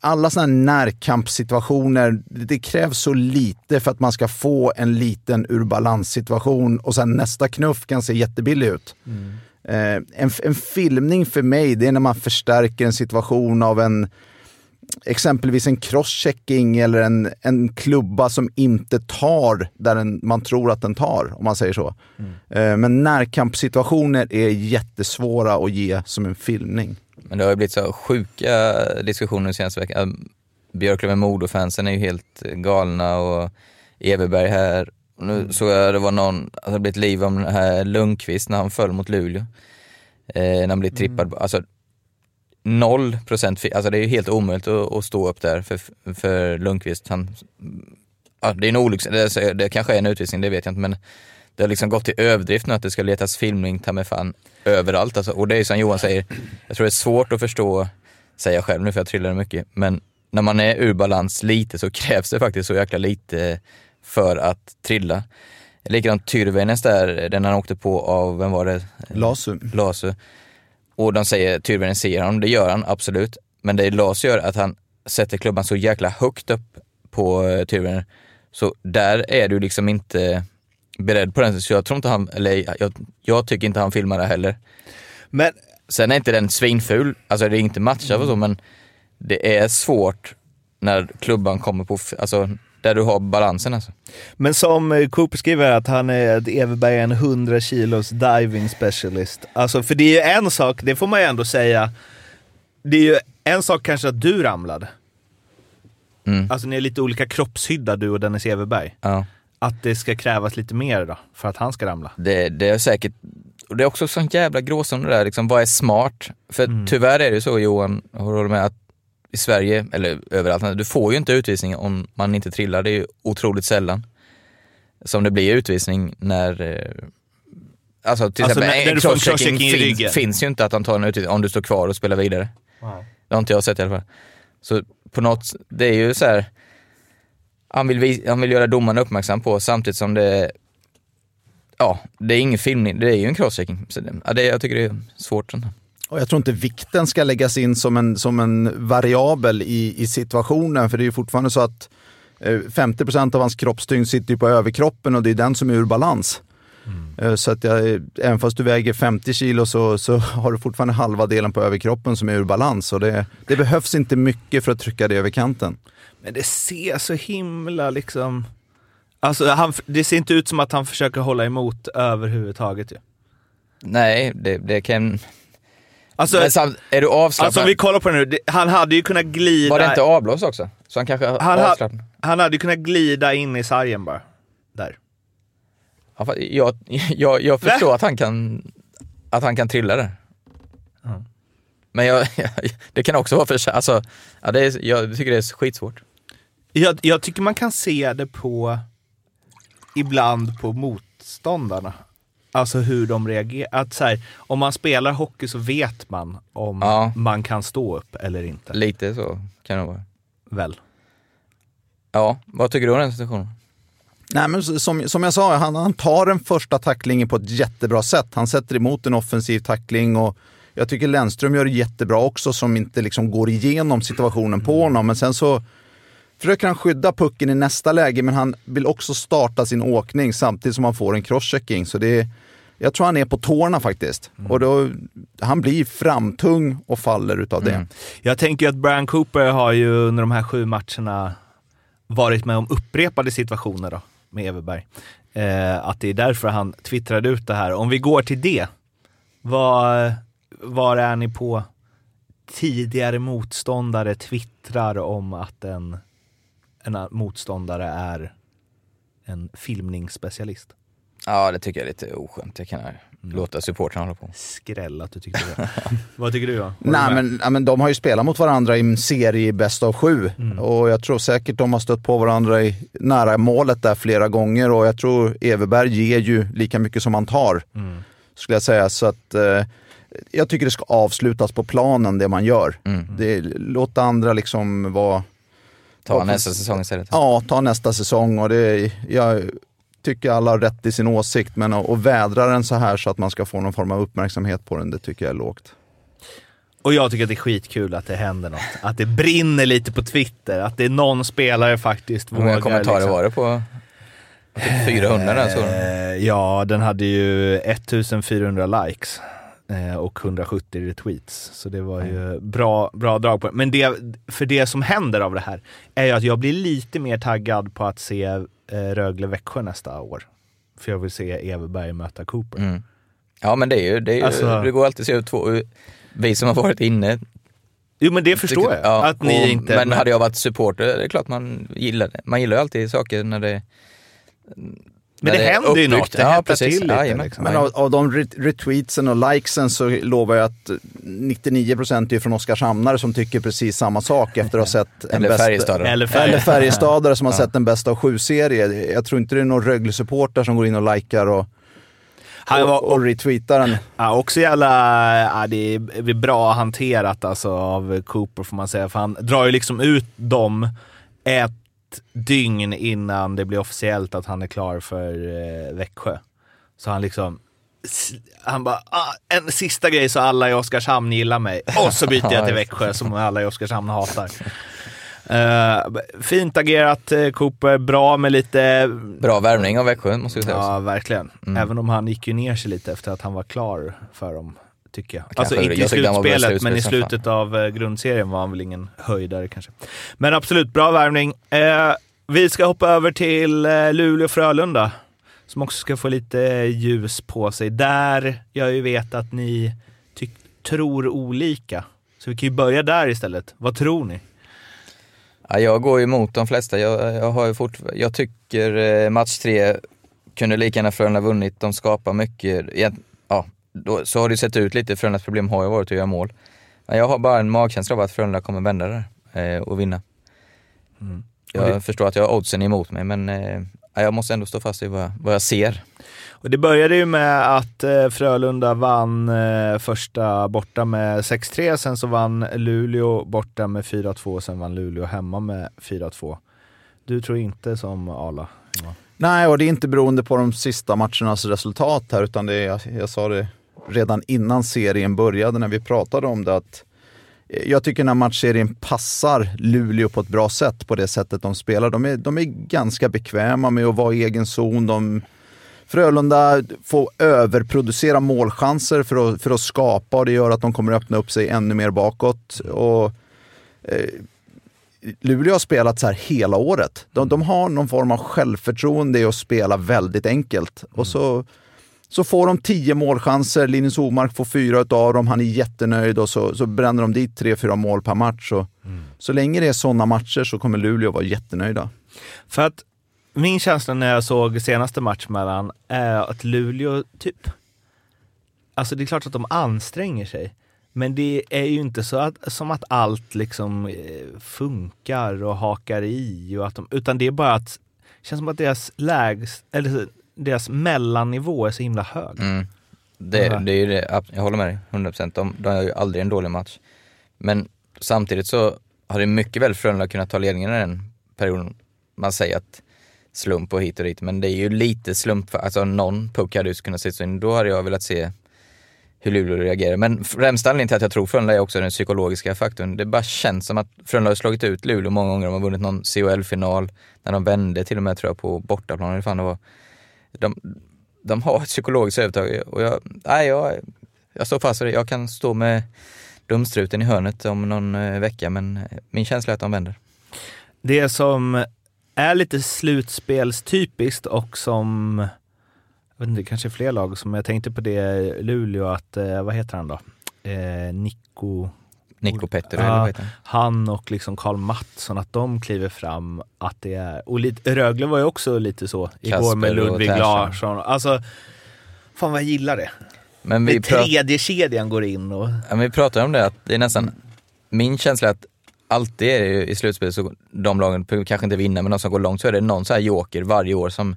alla sådana här närkampssituationer, det krävs så lite för att man ska få en liten ur balans-situation och sen nästa knuff kan se jättebillig ut. Eh, en, en filmning för mig, det är när man förstärker en situation av en exempelvis en crosschecking eller en, en klubba som inte tar där den, man tror att den tar, om man säger så. Eh, men närkampssituationer är jättesvåra att ge som en filmning. Men det har ju blivit så sjuka diskussioner den senaste veckan. Björklöven Modo-fansen är ju helt galna och Everberg här. Och Nu såg jag det var någon, alltså det blev ett liv om den här Lundqvist när han föll mot Luleå. Eh, när han blev trippad. Alltså noll procent, fi- alltså det är ju helt omöjligt att, att stå upp där för, för Lundqvist. Han, ja, det är en olycks, det, det kanske är en utvisning, det vet jag inte men det har liksom gått till överdrift nu att det ska letas filmning ta mig fan överallt. Alltså. Och det är ju som Johan säger, jag tror det är svårt att förstå, säger jag själv nu för jag trillar mycket, men när man är ur balans lite så krävs det faktiskt så jäkla lite för att trilla. Likadant Tyrväinäs där, den han åkte på av, vem var det? Lasu. Lasu. Och de säger Tyrväinen ser honom, det gör han absolut. Men det Lasu gör är att han sätter klubban så jäkla högt upp på eh, Tyrväinen. Så där är du liksom inte beredd på den. Så jag tror inte han, eller jag, jag tycker inte han filmar det heller. Men Sen är inte den svinful, alltså det är inte matcha och så, men det är svårt när klubban kommer på, alltså där du har balansen alltså. Men som eh, Cooper skriver att han är att Everberg är en 100 kilos diving specialist. Alltså för det är ju en sak, det får man ju ändå säga. Det är ju en sak kanske att du ramlade. Mm. Alltså ni är lite olika kroppshydda du och Dennis Everberg. Ja. Att det ska krävas lite mer då, för att han ska ramla. Det, det är säkert, och det är också sån jävla gråzon det där, liksom, vad är smart? För tyvärr är det så Johan, håller med att i Sverige, eller överallt, du får ju inte utvisning om man inte trillar, det är ju otroligt sällan som det blir utvisning när eh, Alltså till Alltså, exempel en crosschecking finns, finns ju inte att han tar en utvisning om du står kvar och spelar vidare. Det har inte jag sett i alla fall. Så på något, det är ju så här. Han vill, han vill göra domarna uppmärksam på samtidigt som det Ja, det är ingen filmning, det är ju en crosschecking. Så det, ja, det, jag tycker det är svårt. Och jag tror inte vikten ska läggas in som en, som en variabel i, i situationen, för det är ju fortfarande så att eh, 50% av hans kroppstyngd sitter ju på överkroppen och det är den som är ur balans. Eh, Så att jag, även fast du väger 50 kilo så, så har du fortfarande halva delen på överkroppen som är ur balans. Och det, det behövs inte mycket för att trycka det över kanten. Men det ser så himla liksom... Alltså han, det ser inte ut som att han försöker hålla emot överhuvudtaget ju. Nej, det, det kan... Alltså Men samt, är du avslappnad? alltså om vi kollar på det nu, det- han hade ju kunnat glida... Var det inte avblås också? Så han kanske han, ha, han hade ju kunnat glida in i sargen bara. Där. Ja, jag, jag, jag förstår att han kan, att han kan trilla där. Men jag, det kan också vara för alltså, ja, det är, jag tycker det är skitsvårt. Jag, jag tycker man kan se det på ibland på motståndarna. Alltså hur de reagerar. Att så här, om man spelar hockey så vet man om Ja. man kan stå upp eller inte. Lite så kan det vara. Väl? Ja, vad tycker du om den situationen? Nej, men som, som jag sa, han, han tar den första tacklingen på ett jättebra sätt. Han sätter emot en offensiv tackling och jag tycker Lennström gör det jättebra också som inte liksom går igenom situationen på honom. Men sen så försöker han skydda pucken i nästa läge men han vill också starta sin åkning samtidigt som han får en crosschecking. Så det är, jag tror han är på tårna faktiskt. Och då, han blir framtung och faller utav det. Jag tänker ju att Brian Cooper har ju under de här sju matcherna varit med om upprepade situationer då, med Everberg. Eh, att det är därför han twittrade ut det här. Om vi går till det, vad, var är ni på tidigare motståndare twittrar om att en, en motståndare är en filmningsspecialist? Ja, det tycker jag är lite oskönt. Jag kan låta supportrarna hålla på. Skräll att du tyckte det. vad tycker du då? Nej, men, ja, men de har ju spelat mot varandra i en serie bäst av sju. Och jag tror säkert de har stött på varandra i, nära målet där flera gånger. Och jag tror Everberg ger ju lika mycket som han tar. Skulle jag säga. Så att eh, jag tycker det ska avslutas på planen det man gör. Det, låt andra liksom vara... Ta vara- nästa säsong istället. Ja, ta nästa säsong. Och det, jag tycker alla har rätt i sin åsikt. Men att att vädra den så här så att man ska få någon form av uppmärksamhet på den, det tycker jag är lågt. Och jag tycker att det är skitkul att det händer något. Att det brinner lite på Twitter. Att det är någon spelare faktiskt Hur många vågar, kommentarer liksom. var det på? Typ 400 där så. Eh, ja, den hade ju 1400 likes eh, och 170 retweets. Så det var ju bra, bra drag på det. Men det, för det som händer av det här är ju att jag blir lite mer taggad på att se eh, Rögle-Växjö nästa år. För jag vill se Everberg möta Cooper. Mm. Ja men det är ju, det, är ju, Alltså- det går alltid att se ut två, vi som har varit inne. Jo men det förstår tycker- jag. ja, att ni och, inte... Men hade jag varit supporter, det är klart man gillar det. Man gillar ju alltid saker när det Men det är händer ju något. Det ja, precis. till lite, Jajamän. liksom. Men av, av de ret- retweetsen och likesen så lovar jag att 99% är från Oskarshamnare som tycker precis samma sak efter att ha sett en Eller bäst- Färjestadare. Eller Eller Färjestad. Färjestadare som har sett en bästa av sju-serie. Jag tror inte det är någon Rögle-supporter som går in och likar och, Han var, och, och retweetar den. Ja, också jävla... Ja, det är bra hanterat alltså av Cooper får man säga. För han drar ju liksom ut dem ett dygn innan det blir officiellt att han är klar för eh, Växjö. Så han liksom... Han bara, ah, en sista grej så alla i Oskarshamn gillar mig. Och så byter jag till Växjö som alla i Oskarshamn hatar. Eh, fint agerat eh, Cooper, bra med lite Bra värvning av Växjö måste vi säga. Ja, också. verkligen. Mm. Även om han gick ju ner sig lite efter att han var klar för dem, tycker jag. Kanske Alltså inte i slutspelet, men i slutet av eh, grundserien var han väl ingen höjdare kanske. Men absolut, bra värvning. Eh, vi ska hoppa över till eh, Luleå-Frölunda, som också ska få lite eh, ljus på sig. Där jag ju vet att ni tror olika. Så vi kan ju börja där istället. Vad tror ni? Ja, jag går ju emot de flesta. Jag, jag, har ju fort, jag tycker match tre kunde lika gärna Frölunda vunnit. De skapar mycket. Ja, då, så har det sett ut lite. Frölundas problem har ju varit att göra mål. Men jag har bara en magkänsla av att Frölunda kommer vända det där eh, och vinna. Jag Och det- förstår att jag har oddsen emot mig men eh, ja, jag måste ändå stå fast vid vad, jag- vad jag ser. Och det började ju med att eh, Frölunda vann eh, första borta med 6-3, sen så vann Luleå borta med 4-2, sen vann Luleå hemma med 4-2. Du tror inte som Arla? Johan? Nej, och det är inte beroende på de sista matchernas resultat här, utan det är, jag, jag sa det redan innan serien började när vi pratade om det, att eh, jag tycker när matchserien passar Luleå på ett bra sätt på det sättet de spelar. De är, de är ganska bekväma med att vara i egen zon. De, Frölunda får överproducera målchanser för att, för att skapa och det gör att de kommer öppna upp sig ännu mer bakåt. Och, eh, Luleå har spelat så här hela året. De, de har någon form av självförtroende i att spela väldigt enkelt. Och så, så får de tio målchanser, Linus Omark får fyra av dem, han är jättenöjd och så, så bränner de dit tre, fyra mål per match. Så, så länge det är sådana matcher så kommer Luleå vara jättenöjda. För att min känsla när jag såg senaste match mellan är att Luleå typ... Alltså det är klart att de anstränger sig. Men det är ju inte så att, som att allt liksom eh, funkar och hakar i. Och att de, utan det är bara att det känns som att deras lägst, eller deras mellannivå är så himla hög. Mm. Det, Ja. det är det, jag håller med dig, 100%. De, de har ju aldrig en dålig match. Men samtidigt så har det mycket väl Frölunda kunnat ta ledningen i den perioden. Man säger att slump och hit och dit, men det är ju lite slump. Alltså någon puck hade ju kunnat sitta in. Då hade jag velat se hur Luleå reagerar. Men främsta anledningen till att jag tror Frölunda är också den psykologiska faktorn. Det bara känns som att Frölunda har slagit ut Luleå många gånger. De har vunnit någon CHL-final, när de vände till och med tror jag på bortaplan. eller fan det var. De, de har ett psykologiskt övertag och jag, nej, jag, jag står fast vid det. Jag kan stå med dumstruten i hörnet om någon eh, vecka, men eh, min känsla är att de vänder. Det som är lite slutspelstypiskt och som, jag vet inte, kanske fler lag som, jag tänkte på det Luleå att, eh, vad heter han då? Eh, Nico, Nico Petter, Ja. eller vad heter han? han och liksom Karl Mattsson, att de kliver fram, att det är, och lite, Rögle var ju också lite så igår Kasper med och Ludvig. Larsson. Alltså, fan vad jag gillar det. Men vi, Det tredje kedjan går in och... ja, men vi pratar om det, att det är nästan, min känsla är att alltid är det ju i slutspel så de lagen kanske inte vinner, men de som går långt så är det någon så här joker varje år som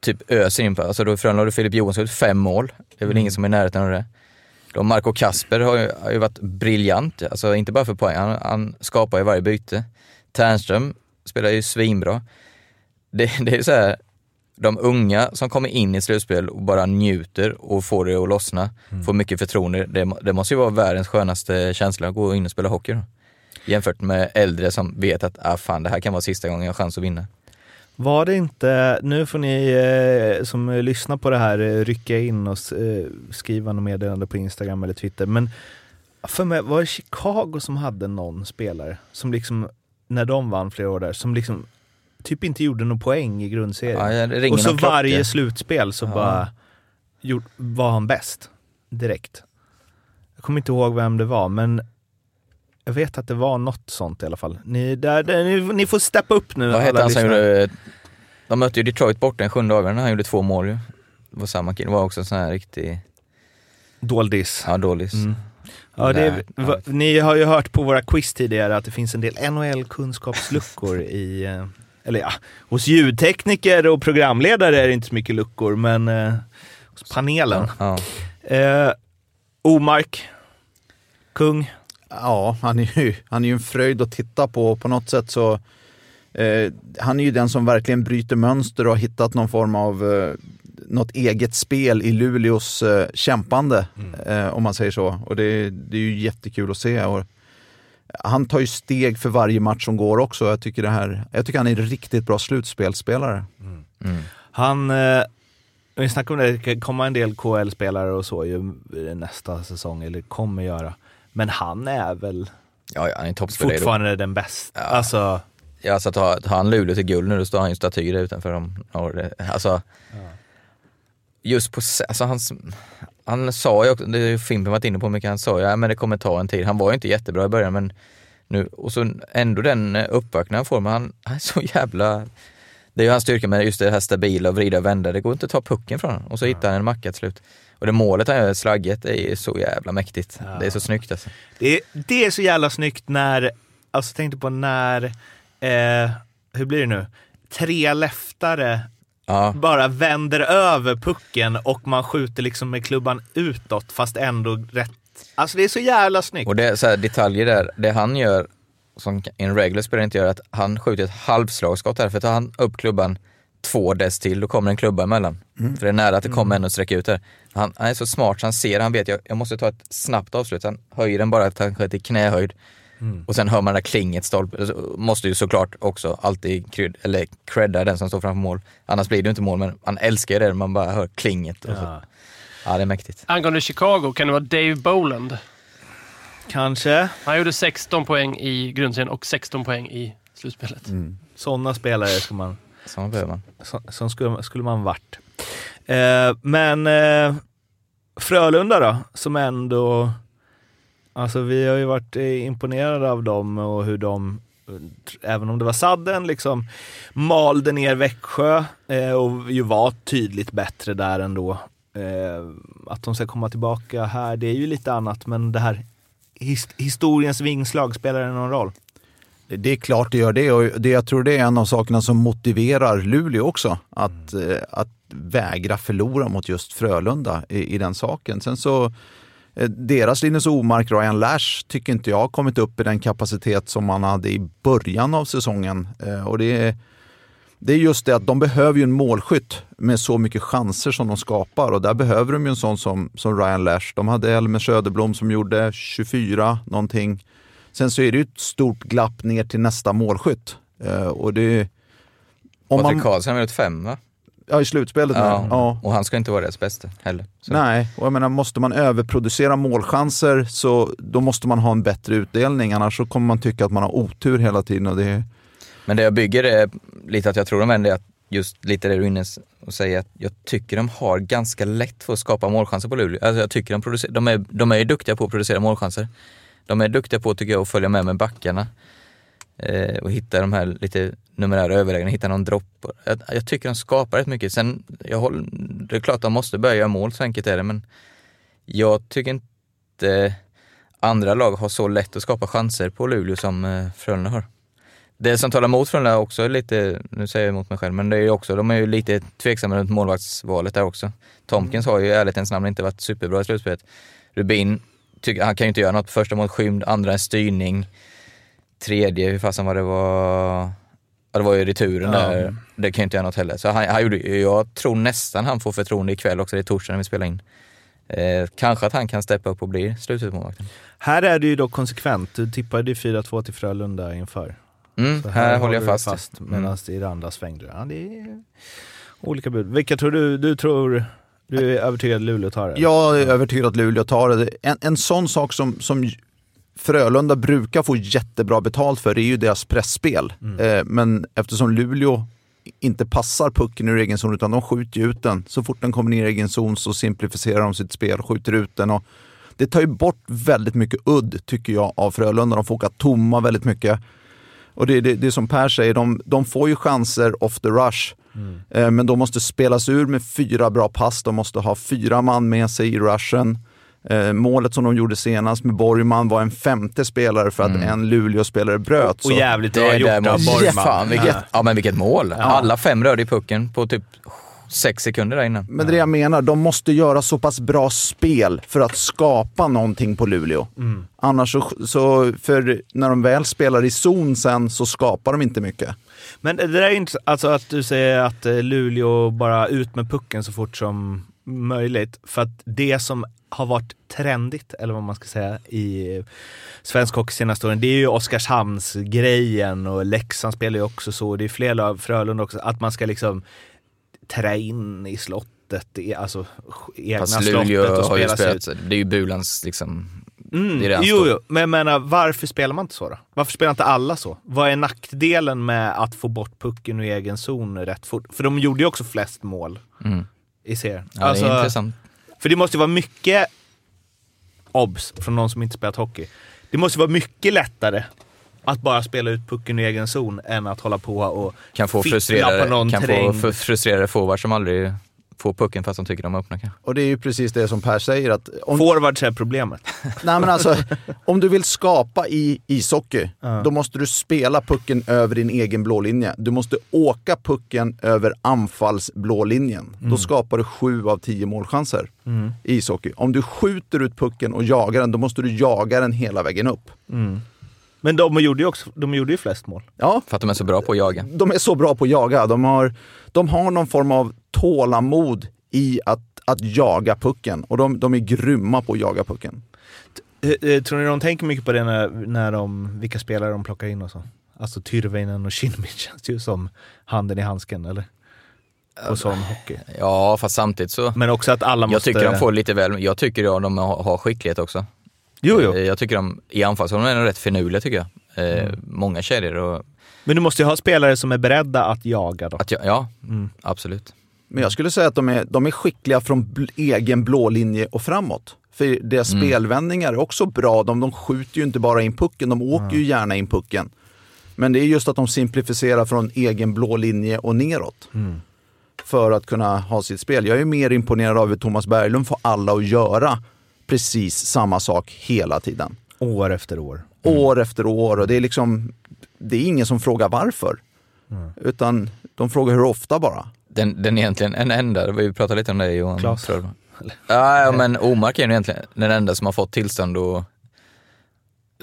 typ öser in på, alltså då Frölunda du Filip Johansson fem mål, det är väl ingen som är i närheten av det. Då Marco Kasper har ju, har ju varit briljant, alltså inte bara för poäng, han, han skapar ju varje byte. Ternström spelar ju svinbra. Det, det är så här, de unga som kommer in i slutspel och bara njuter och får det att lossna, får mycket förtroende. Det, det måste ju vara världens skönaste känsla att gå in och spela hockey då. Jämfört med äldre som vet att ah, fan, det här kan vara sista gången jag har chans att vinna. Var det inte, nu får ni eh, som lyssnar på det här eh, rycka in och eh, skriva något meddelande på Instagram eller Twitter. Men för mig var det Chicago som hade någon spelare som liksom, när de vann flera år där, som liksom typ inte gjorde någon poäng i grundserien. Ja, och så klocka. varje slutspel så Ja. bara gjort, var han bäst direkt. Jag kommer inte ihåg vem det var, men jag vet att det var något sånt i alla fall. Ni, där, där, ni, ni får steppa upp nu Vad hette han som gjorde, de mötte ju Detroit borta den sjunde avgörande, han gjorde två mål ju. Det var samma kille, det var också en sån här riktig, Doldis. ja dålis. Mm. Ja, Nej, va, ja. ni har ju hört på våra quiz tidigare att det finns en del NHL-kunskapsluckor i, eh, eller ja, hos ljudtekniker och programledare är det inte så mycket luckor, men eh, hos panelen. Ja. Eh, Omark, kung. Ja, han är ju, han är ju en fröjd att titta på. På något sätt så... Eh, han är ju den som verkligen bryter mönster och har hittat någon form av eh, något eget spel i Luleås eh, kämpande, eh, om man säger så. Och det, det är ju jättekul att se. Och han tar ju steg för varje match som går också. Jag tycker, det här, jag tycker han är en riktigt bra slutspelsspelare. Mm. Han, eh, vi snackade om det, det komma en del KL-spelare och så ju nästa säsong, eller kommer göra. Men han är väl Ja, ja, han är fortfarande den bästa. Ja. Alltså, Ja, alltså tar, tar han Luleå till guld nu, då står han ju staty där utanför dem. Alltså, just på, alltså hans, han sa ju också, det ju Fimpen varit inne på mycket, han sa ju, ja men det kommer ta en tid. Han var ju inte jättebra i början men nu, och så ändå den eh, uppvaknande han får, men han, han är så jävla, det är ju hans styrka med just det här stabila och vrida och vända, det går inte att ta pucken från honom och så hittar han en macka till slut. Och det målet han gör, slagget, det är ju så jävla mäktigt. Det är så snyggt alltså. det, det är så jävla snyggt när, alltså tänkte på när, eh, hur blir det nu? Tre leftare Ja, bara vänder över pucken och man skjuter liksom med klubban utåt fast ändå rätt. Alltså det är så jävla snyggt. Och det är så här detaljer där, det han gör, som en regular spelare inte gör, att han skjuter ett halvslagskott här, för tar han upp klubban två dess till, då kommer en klubba emellan. För det är nära att det kommer en och sträcker ut där. Han, han är så smart så han ser, han vet, jag, jag måste ta ett snabbt avslut. Han höjer den bara kanske till knähöjd. Och sen hör man det där klinget stolpe. Så Måste ju såklart också alltid kryd, eller credda den som står framför mål. Annars blir det ju inte mål, men han älskar ju det, man bara hör klinget. Och så. Ja. Ja, det är mäktigt. Angående Chicago, kan det vara Dave Boland? Kanske. Han gjorde 16 poäng i grundserien och 16 poäng i slutspelet. Sådana spelare ska man, så behöver man. så, som skulle, skulle man varit. Eh, men eh, Frölunda då, som ändå... Alltså vi har ju varit eh, imponerade av dem och hur de, även om det var sadden, liksom malde ner Växjö eh, och ju var tydligt bättre där ändå. Eh, att de ska komma tillbaka här, det är ju lite annat, men det här his historiens vingslag, spelar det någon roll? Det är klart det gör det och det, jag tror det är en av sakerna som motiverar Luleå också. Att, eh, att vägra förlora mot just Frölunda i, i den saken. Sen så eh, deras Linus Omark, Ryan Lash, tycker inte jag har kommit upp i den kapacitet som man hade i början av säsongen. Eh, Och det, är, det är just det att de behöver ju en målskytt med så mycket chanser som de skapar och där behöver de ju en sån som, som Ryan Lash. De hade Elmer Söderblom som gjorde 24 någonting. Sen så är det ju ett stort glapp ner till nästa målskytt. Eh, Och det, om Patrik Karlsson har gjort fem va? ja, i slutspelet. Ja. Ja. Och han ska inte vara deras bästa heller. Så. Nej, och jag menar, måste man överproducera målchanser så då måste man ha en bättre utdelning. Annars så kommer man tycka att man har otur hela tiden. Och det, Men det jag bygger är lite att jag tror de vänder att just lite det du är inne och säger att jag tycker de har ganska lätt för att skapa målchanser på Luleå. Alltså jag tycker de, producer, de, är, de är duktiga på att producera målchanser. De är duktiga på, tycker jag, att följa med med backarna. Eh, och hitta de här lite numerära överlägena, hitta någon dropp. Jag, jag tycker de skapar rätt mycket. Sen, jag håller, det är klart de måste börja göra mål, så enkelt är det, men jag tycker inte andra lag har så lätt att skapa chanser på Luleå som eh, Frölunda har. Det som talar emot Frölunda också är lite, nu säger jag emot mig själv, men det är ju också, de är ju lite tveksamma runt målvaktsvalet där också. Tomkins har ju i ärlighetens namn inte varit superbra i slutspelet. Rubin, tycker, han kan ju inte göra något. Första mot skymd, andra en styrning. Tredje, hur fasen var det var... Ja, det var ju returen Ja. där. Det kan ju inte göra något heller. Så han, han gjorde, jag tror nästan han får förtroende ikväll också, det är torsdag när vi spelar in. Eh, kanske att han kan steppa upp och bli slutmålvakten. Här är det ju då konsekvent. Du tippade ju 4-2 till Frölunda inför. Mm, Så här, håller jag du fast. Medan Mm. i det andra svängde Ja, det är olika bud. Vilka tror du? Du tror... Du är övertygad Luleå tar det? jag är övertygad att Luleå tar det. En, en sån sak som, som Frölunda brukar få jättebra betalt för är ju deras pressspel. Eh, men eftersom Luleå inte passar pucken ur egen zon utan de skjuter ju ut den. Så fort den kommer ner i egen zon så simplifierar de sitt spel, skjuter ut den. Och det tar ju bort väldigt mycket udd tycker jag av Frölunda. De får åka tomma väldigt mycket. Och det, det, det är som Per säger, de, de får ju chanser off the rush. Eh, Men de måste spelas ur med fyra bra pass. De måste ha fyra man med sig i rushen. Eh, målet som de gjorde senast med Borgman var en femte spelare för att en Luleå-spelare bröt. Och Så- jävligt bra gjort av Borgman. Fan, vilket, ja men vilket mål. Alla fem rörde i pucken på typ sex sekunder där innan. Men det är det jag menar, de måste göra så pass bra spel för att skapa någonting på Luleå. Annars så, så, för när de väl spelar i zon sen så skapar de inte mycket. Men det där är inte alltså att du säger att eh, Luleå bara ut med pucken så fort som möjligt. För att det som har varit trendigt, eller vad man ska säga, i svensk hockey senaste åren, det är ju Oskarshamns-grejen och Leksand spelar ju också så. Det är fler lag, Frölunda också, att man ska liksom trä in i slottet, i, alltså egna Fast slottet Luleå och har ju spela sig ut. det är ju Bulans liksom, Mm, det är jo, jo, men jag menar, varför spelar man inte så då? Varför spelar inte alla så? Vad är nackdelen med att få bort pucken ur egen zon rätt fort? För de gjorde ju också flest mål Mm. i serien. Ja, det är intressant. För det måste ju vara mycket obs från någon som inte spelat hockey. Det måste vara mycket lättare att bara spela ut pucken i egen zon än att hålla på och Kan få fippla frustrerade, på någon kan få terräng. fr- frustrerade forwards som aldrig får pucken fast de tycker de är öppna kanske. Och det är ju precis det som Per säger. Att om, Forwards är problemet. nej men alltså, om du vill skapa i ishockey, Ja. då måste du spela pucken över din egen blå linje. Du måste åka pucken över anfallsblålinjen. Då skapar du sju av tio målchanser i ishockey. Om du skjuter ut pucken och jagar den, då måste du jaga den hela vägen upp. Men de gjorde ju också de gjorde ju flest mål. Ja, För att de är så bra på att jaga. de är så bra på att jaga. De har, de har någon form av tålamod i att, att jaga pucken. Och de, de är grymma på att jaga pucken. Eh, eh, Tror ni de tänker mycket på det när, när de, vilka spelare de plockar in och så? Alltså Tyrväinen och Kinnunen känns ju som handen i handsken, eller? På sån hockey. Ja, fast samtidigt så. Men också att alla Jag måste... tycker de får lite väl, jag tycker ja, de har, har skicklighet också. Jo, jo. Eh, Jag tycker de, i anfallszon är de rätt finurliga tycker jag. Eh, Mm. Många kedjor och Men du måste ju ha spelare som är beredda att jaga då. att jag, ja, Mm. absolut. Men jag skulle säga att de är, de är skickliga från bl- egen blå linje och framåt. För deras spelvändningar är också bra. De, de skjuter ju inte bara in pucken, de åker ju gärna in pucken. Men det är just att de simplifierar från egen blå linje och neråt. För att kunna ha sitt spel. Jag är mer imponerad av hur Thomas Berglund får alla att göra precis samma sak hela tiden. År efter år. År efter år. Och det är liksom, det är ingen som frågar varför. Utan de frågar hur ofta bara. Den, den egentligen, en enda, vi pratade lite om det Johan. Klas. tror jag. Ja, men Omark är ju egentligen den enda som har fått tillstånd att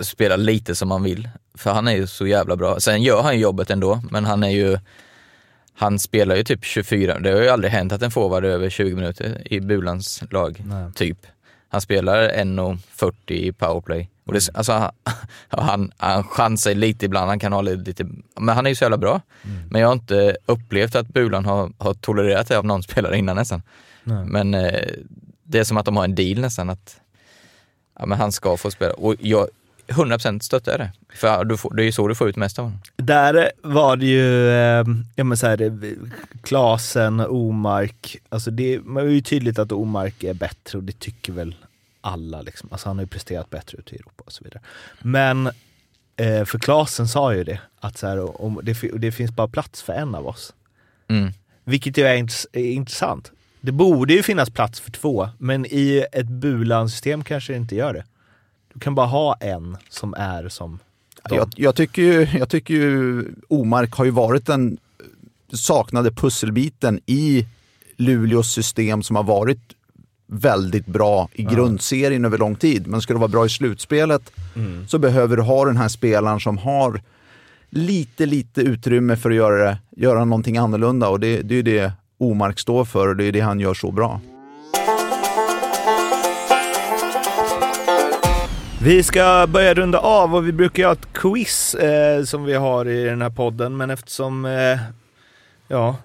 spela lite som han vill. För han är ju så jävla bra. Sen gör han ju jobbet ändå, men han är ju han spelar ju typ 24, det har ju aldrig hänt att en forward är över 20 minuter i Bulans lag, typ. Han spelar 1.40 i powerplay. Och det, alltså, han, han, han chansar lite ibland, han kan ha lite, men han är ju så jävla bra. Men jag har inte upplevt att Bulan har, har tolererat det av någon spelare innan nästan. Men eh, det är som att de har en deal nästan att ja, men han ska få spela. Och jag 100% stöttar det. För du får, det är ju så du får ut mest av honom. Där var det ju, eh, ja men så här, Klasen, Omark, alltså det, man är ju tydligt att Omark är bättre och det tycker väl alla liksom. Alltså han har ju presterat bättre ute i Europa och så vidare. Men eh, för Klasen sa ju det, att så här, om det, det finns bara plats för en av oss. Mm. Vilket ju är intressant. Det borde ju finnas plats för två, men i ett Bulan-system kanske det inte gör det. Du kan bara ha en som är som dem. Jag, jag, tycker ju, jag tycker ju Omark har ju varit den saknade pusselbiten i Luleås system som har varit väldigt bra i grundserien över lång tid. Men ska du vara bra i slutspelet så behöver du ha den här spelaren som har lite, lite utrymme för att göra, göra någonting annorlunda. Och det, det är ju det Omark står för och det är det han gör så bra. Vi ska börja runda av och vi brukar ha ett quiz eh, som vi har i den här podden, men eftersom, eh, ja,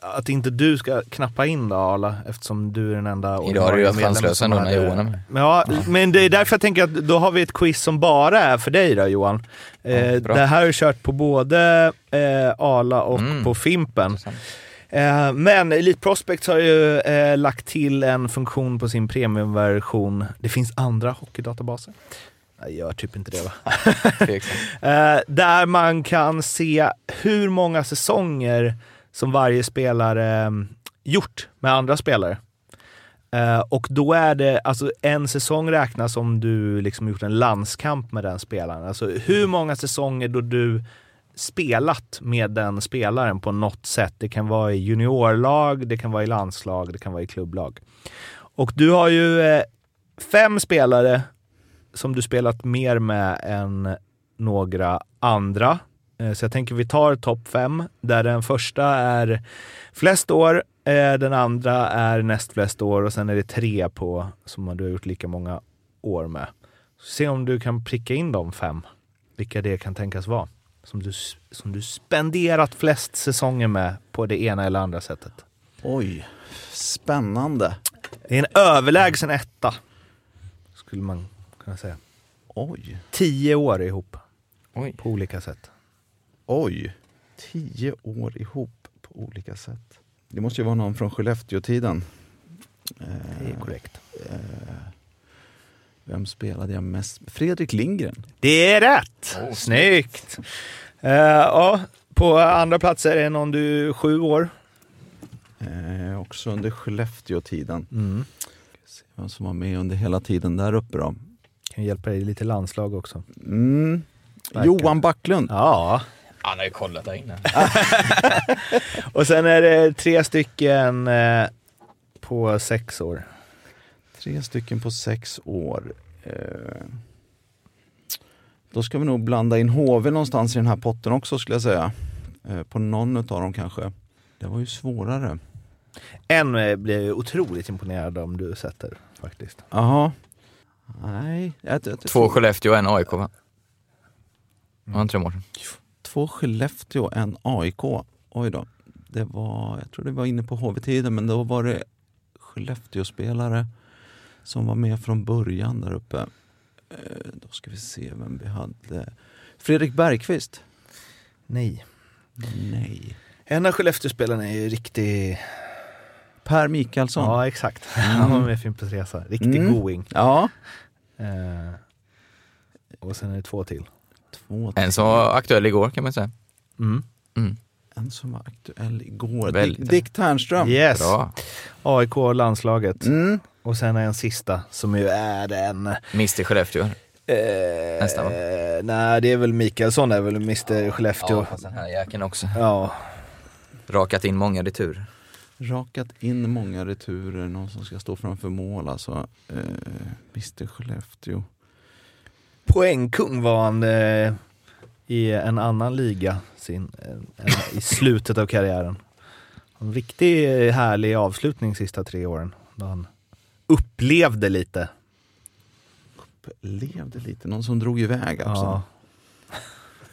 att inte du ska knappa in då Arla, eftersom du är den enda Idag det ordinarie ju chanslösa som ändå när Johan är med. Ja, men det är därför jag tänker att då har vi ett quiz som bara är för dig då Johan. Eh, Ja, det här har jag kört på både eh, Arla och Mm. på Fimpen. Eh, men Elite Prospects har ju eh, lagt till en funktion på sin premiumversion. Det finns andra hockeydatabaser. Jag gör typ inte det va? Eh, där man kan se hur många säsonger som varje spelare eh, gjort med andra spelare. Och då är det, alltså en säsong räknas om du liksom gjort en landskamp med den spelaren. Alltså hur många säsonger då du spelat med den spelaren på något sätt. Det kan vara i juniorlag, det kan vara i landslag, det kan vara i klubblag. Och du har ju eh, fem spelare som du spelat mer med än några andra. Eh, Så jag tänker vi tar topp fem, där den första är flest år, eh, den andra är näst flest år och sen är det tre på som du har gjort lika många år med. Se om du kan pricka in de fem, vilka det kan tänkas vara. Som du, som du spenderat flest säsonger med på det ena eller andra sättet. Oj, spännande. Det är en överlägsen etta, skulle man kunna säga. Oj, Tio år ihop Oj. på olika sätt. oj. Tio år ihop på olika sätt. Det måste ju vara någon från Skellefteå-tiden. Det är korrekt. Vem spelade jag mest? Fredrik Lindgren. Det är rätt! Snyggt! Eh, ja, på andra plats är det någon du sju år. Eh, också under Skellefteå-tiden. Mm. Se vem som var med under hela tiden där uppe då. Kan hjälpa dig i lite landslag också. Mm. Johan Backlund. Ja, Han har ju kollat där inne. och sen är det tre stycken eh, på sex år. Tre stycken på sex år. Eh, då ska vi nog blanda in HV någonstans i den här potten också skulle jag säga. Eh, på någon av dem kanske. Det var ju svårare. En eh, blir jag otroligt imponerad om du sätter faktiskt. Jaha. Nej. Jag, jag, jag, Två Skellefteå och en AIK va? Var inte det Mårten? Två Skellefteå, en AIK. Oj då. Det var, jag tror det var inne på HV-tiden, men då var det Skellefteå-spelare som var med från början där uppe. Eh, Då ska vi se vem vi hade. Fredrik Bergqvist? Nej. Nej. En av Skellefteåspelarna är ju riktig... Per Mikaelsson. Ja, exakt. Han var med i Fimpens Resa. Riktig Mm. going. Ja. Eh, och sen är det två till. Två En som var aktuell igår kan man säga. Mm. En som var aktuell igår. Väldigt. Dick, Dick Ternström. Yes. Bra. AIK och landslaget. Mm. Och sen en sista som ju är en... Mr Skellefteå. Eh, Nästan, va? Nej, det är väl Mikaelsson, är väl Mr Skellefteå. Ja, fast den här jäkeln också. Ja. Rakat in många retur. Rakat in många returer, någon som ska stå framför mål alltså. Eh, Mr Skellefteå. Poängkung var han eh, i en annan liga sin, eh, i slutet av karriären. En riktigt härlig avslutning sista tre åren. Då han upplevde lite. Levde lite, någon som drog iväg alltså. Ja.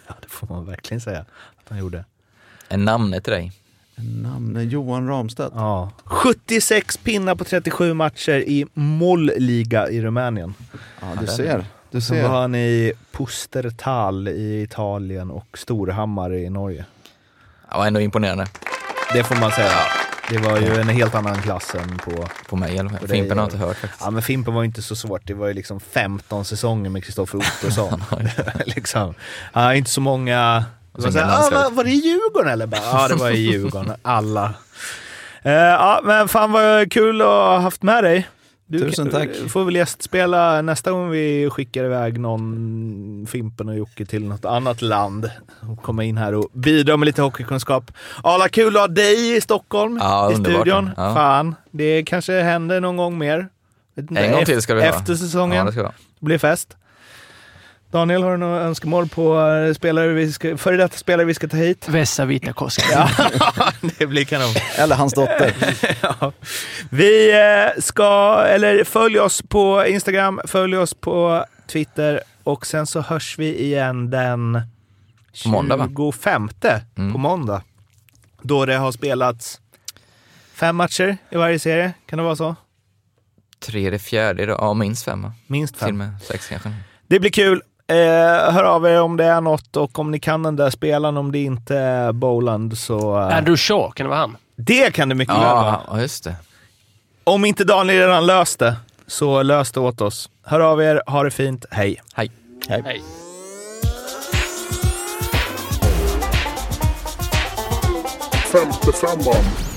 ja, det får man verkligen säga att han gjorde. En namne till dig. Namnet Johan Ramstedt. Ja. 76 pinnar på 37 matcher i Moll-liga i Rumänien. Ja, du ser. Du Sen var ser. han i Pustertal i Italien och Storhammar i Norge. Ja, ändå imponerande. Det får man säga. Det var ju en helt annan klass än på... På mig i alla fall. Fimpen har ja. inte hört faktiskt. Ja men Fimpen var ju inte så svårt. Det var ju liksom 15 säsonger med Kristoffer Ottosson. liksom. ja, inte så många... Så här, ah, landslaget." var, var det i Djurgården eller? Ja det var i Djurgården. Alla. Eh, ja men fan vad kul att ha haft med dig. Du Tusen kan- tack. får väl gästspela nästa gång vi skickar iväg någon Fimpen och Jocke till något annat land. Och komma in här och bidra med lite hockeykunskap. Alla kul att ha dig i Stockholm Ja, i underbart. studion. Ja. Fan, det kanske händer någon gång mer. En gång till ska vi ha. Efter säsongen. Ja, det ska vi ha. Det blir fest. Daniel, har du några önskemål på eh, spelare vi ska, före detta spelare vi ska ta hit? Vessa Vitakoski. Ja, det blir kanon. Eller hans dotter. ja. Vi eh, ska, eller följ oss på Instagram, följ oss på Twitter och sen så hörs vi igen den På måndag, va? 25 Mm. på måndag. Då det har spelats fem matcher i varje serie. Kan det vara så? Tredje, fjärde, ja minst fem? Minst Till fem. och med sex kanske. Det blir kul. Eh, hör av er om det är något och om ni kan den där spelaren, om det inte är Boland så... Eh, Andrew Shaw, kan det vara han? det kan det mycket väl vara. Ja, just det. Om inte Daniel redan löst det, så lös det åt oss. Hör av er, ha det fint, hej. Hej. Hej. Femte femman.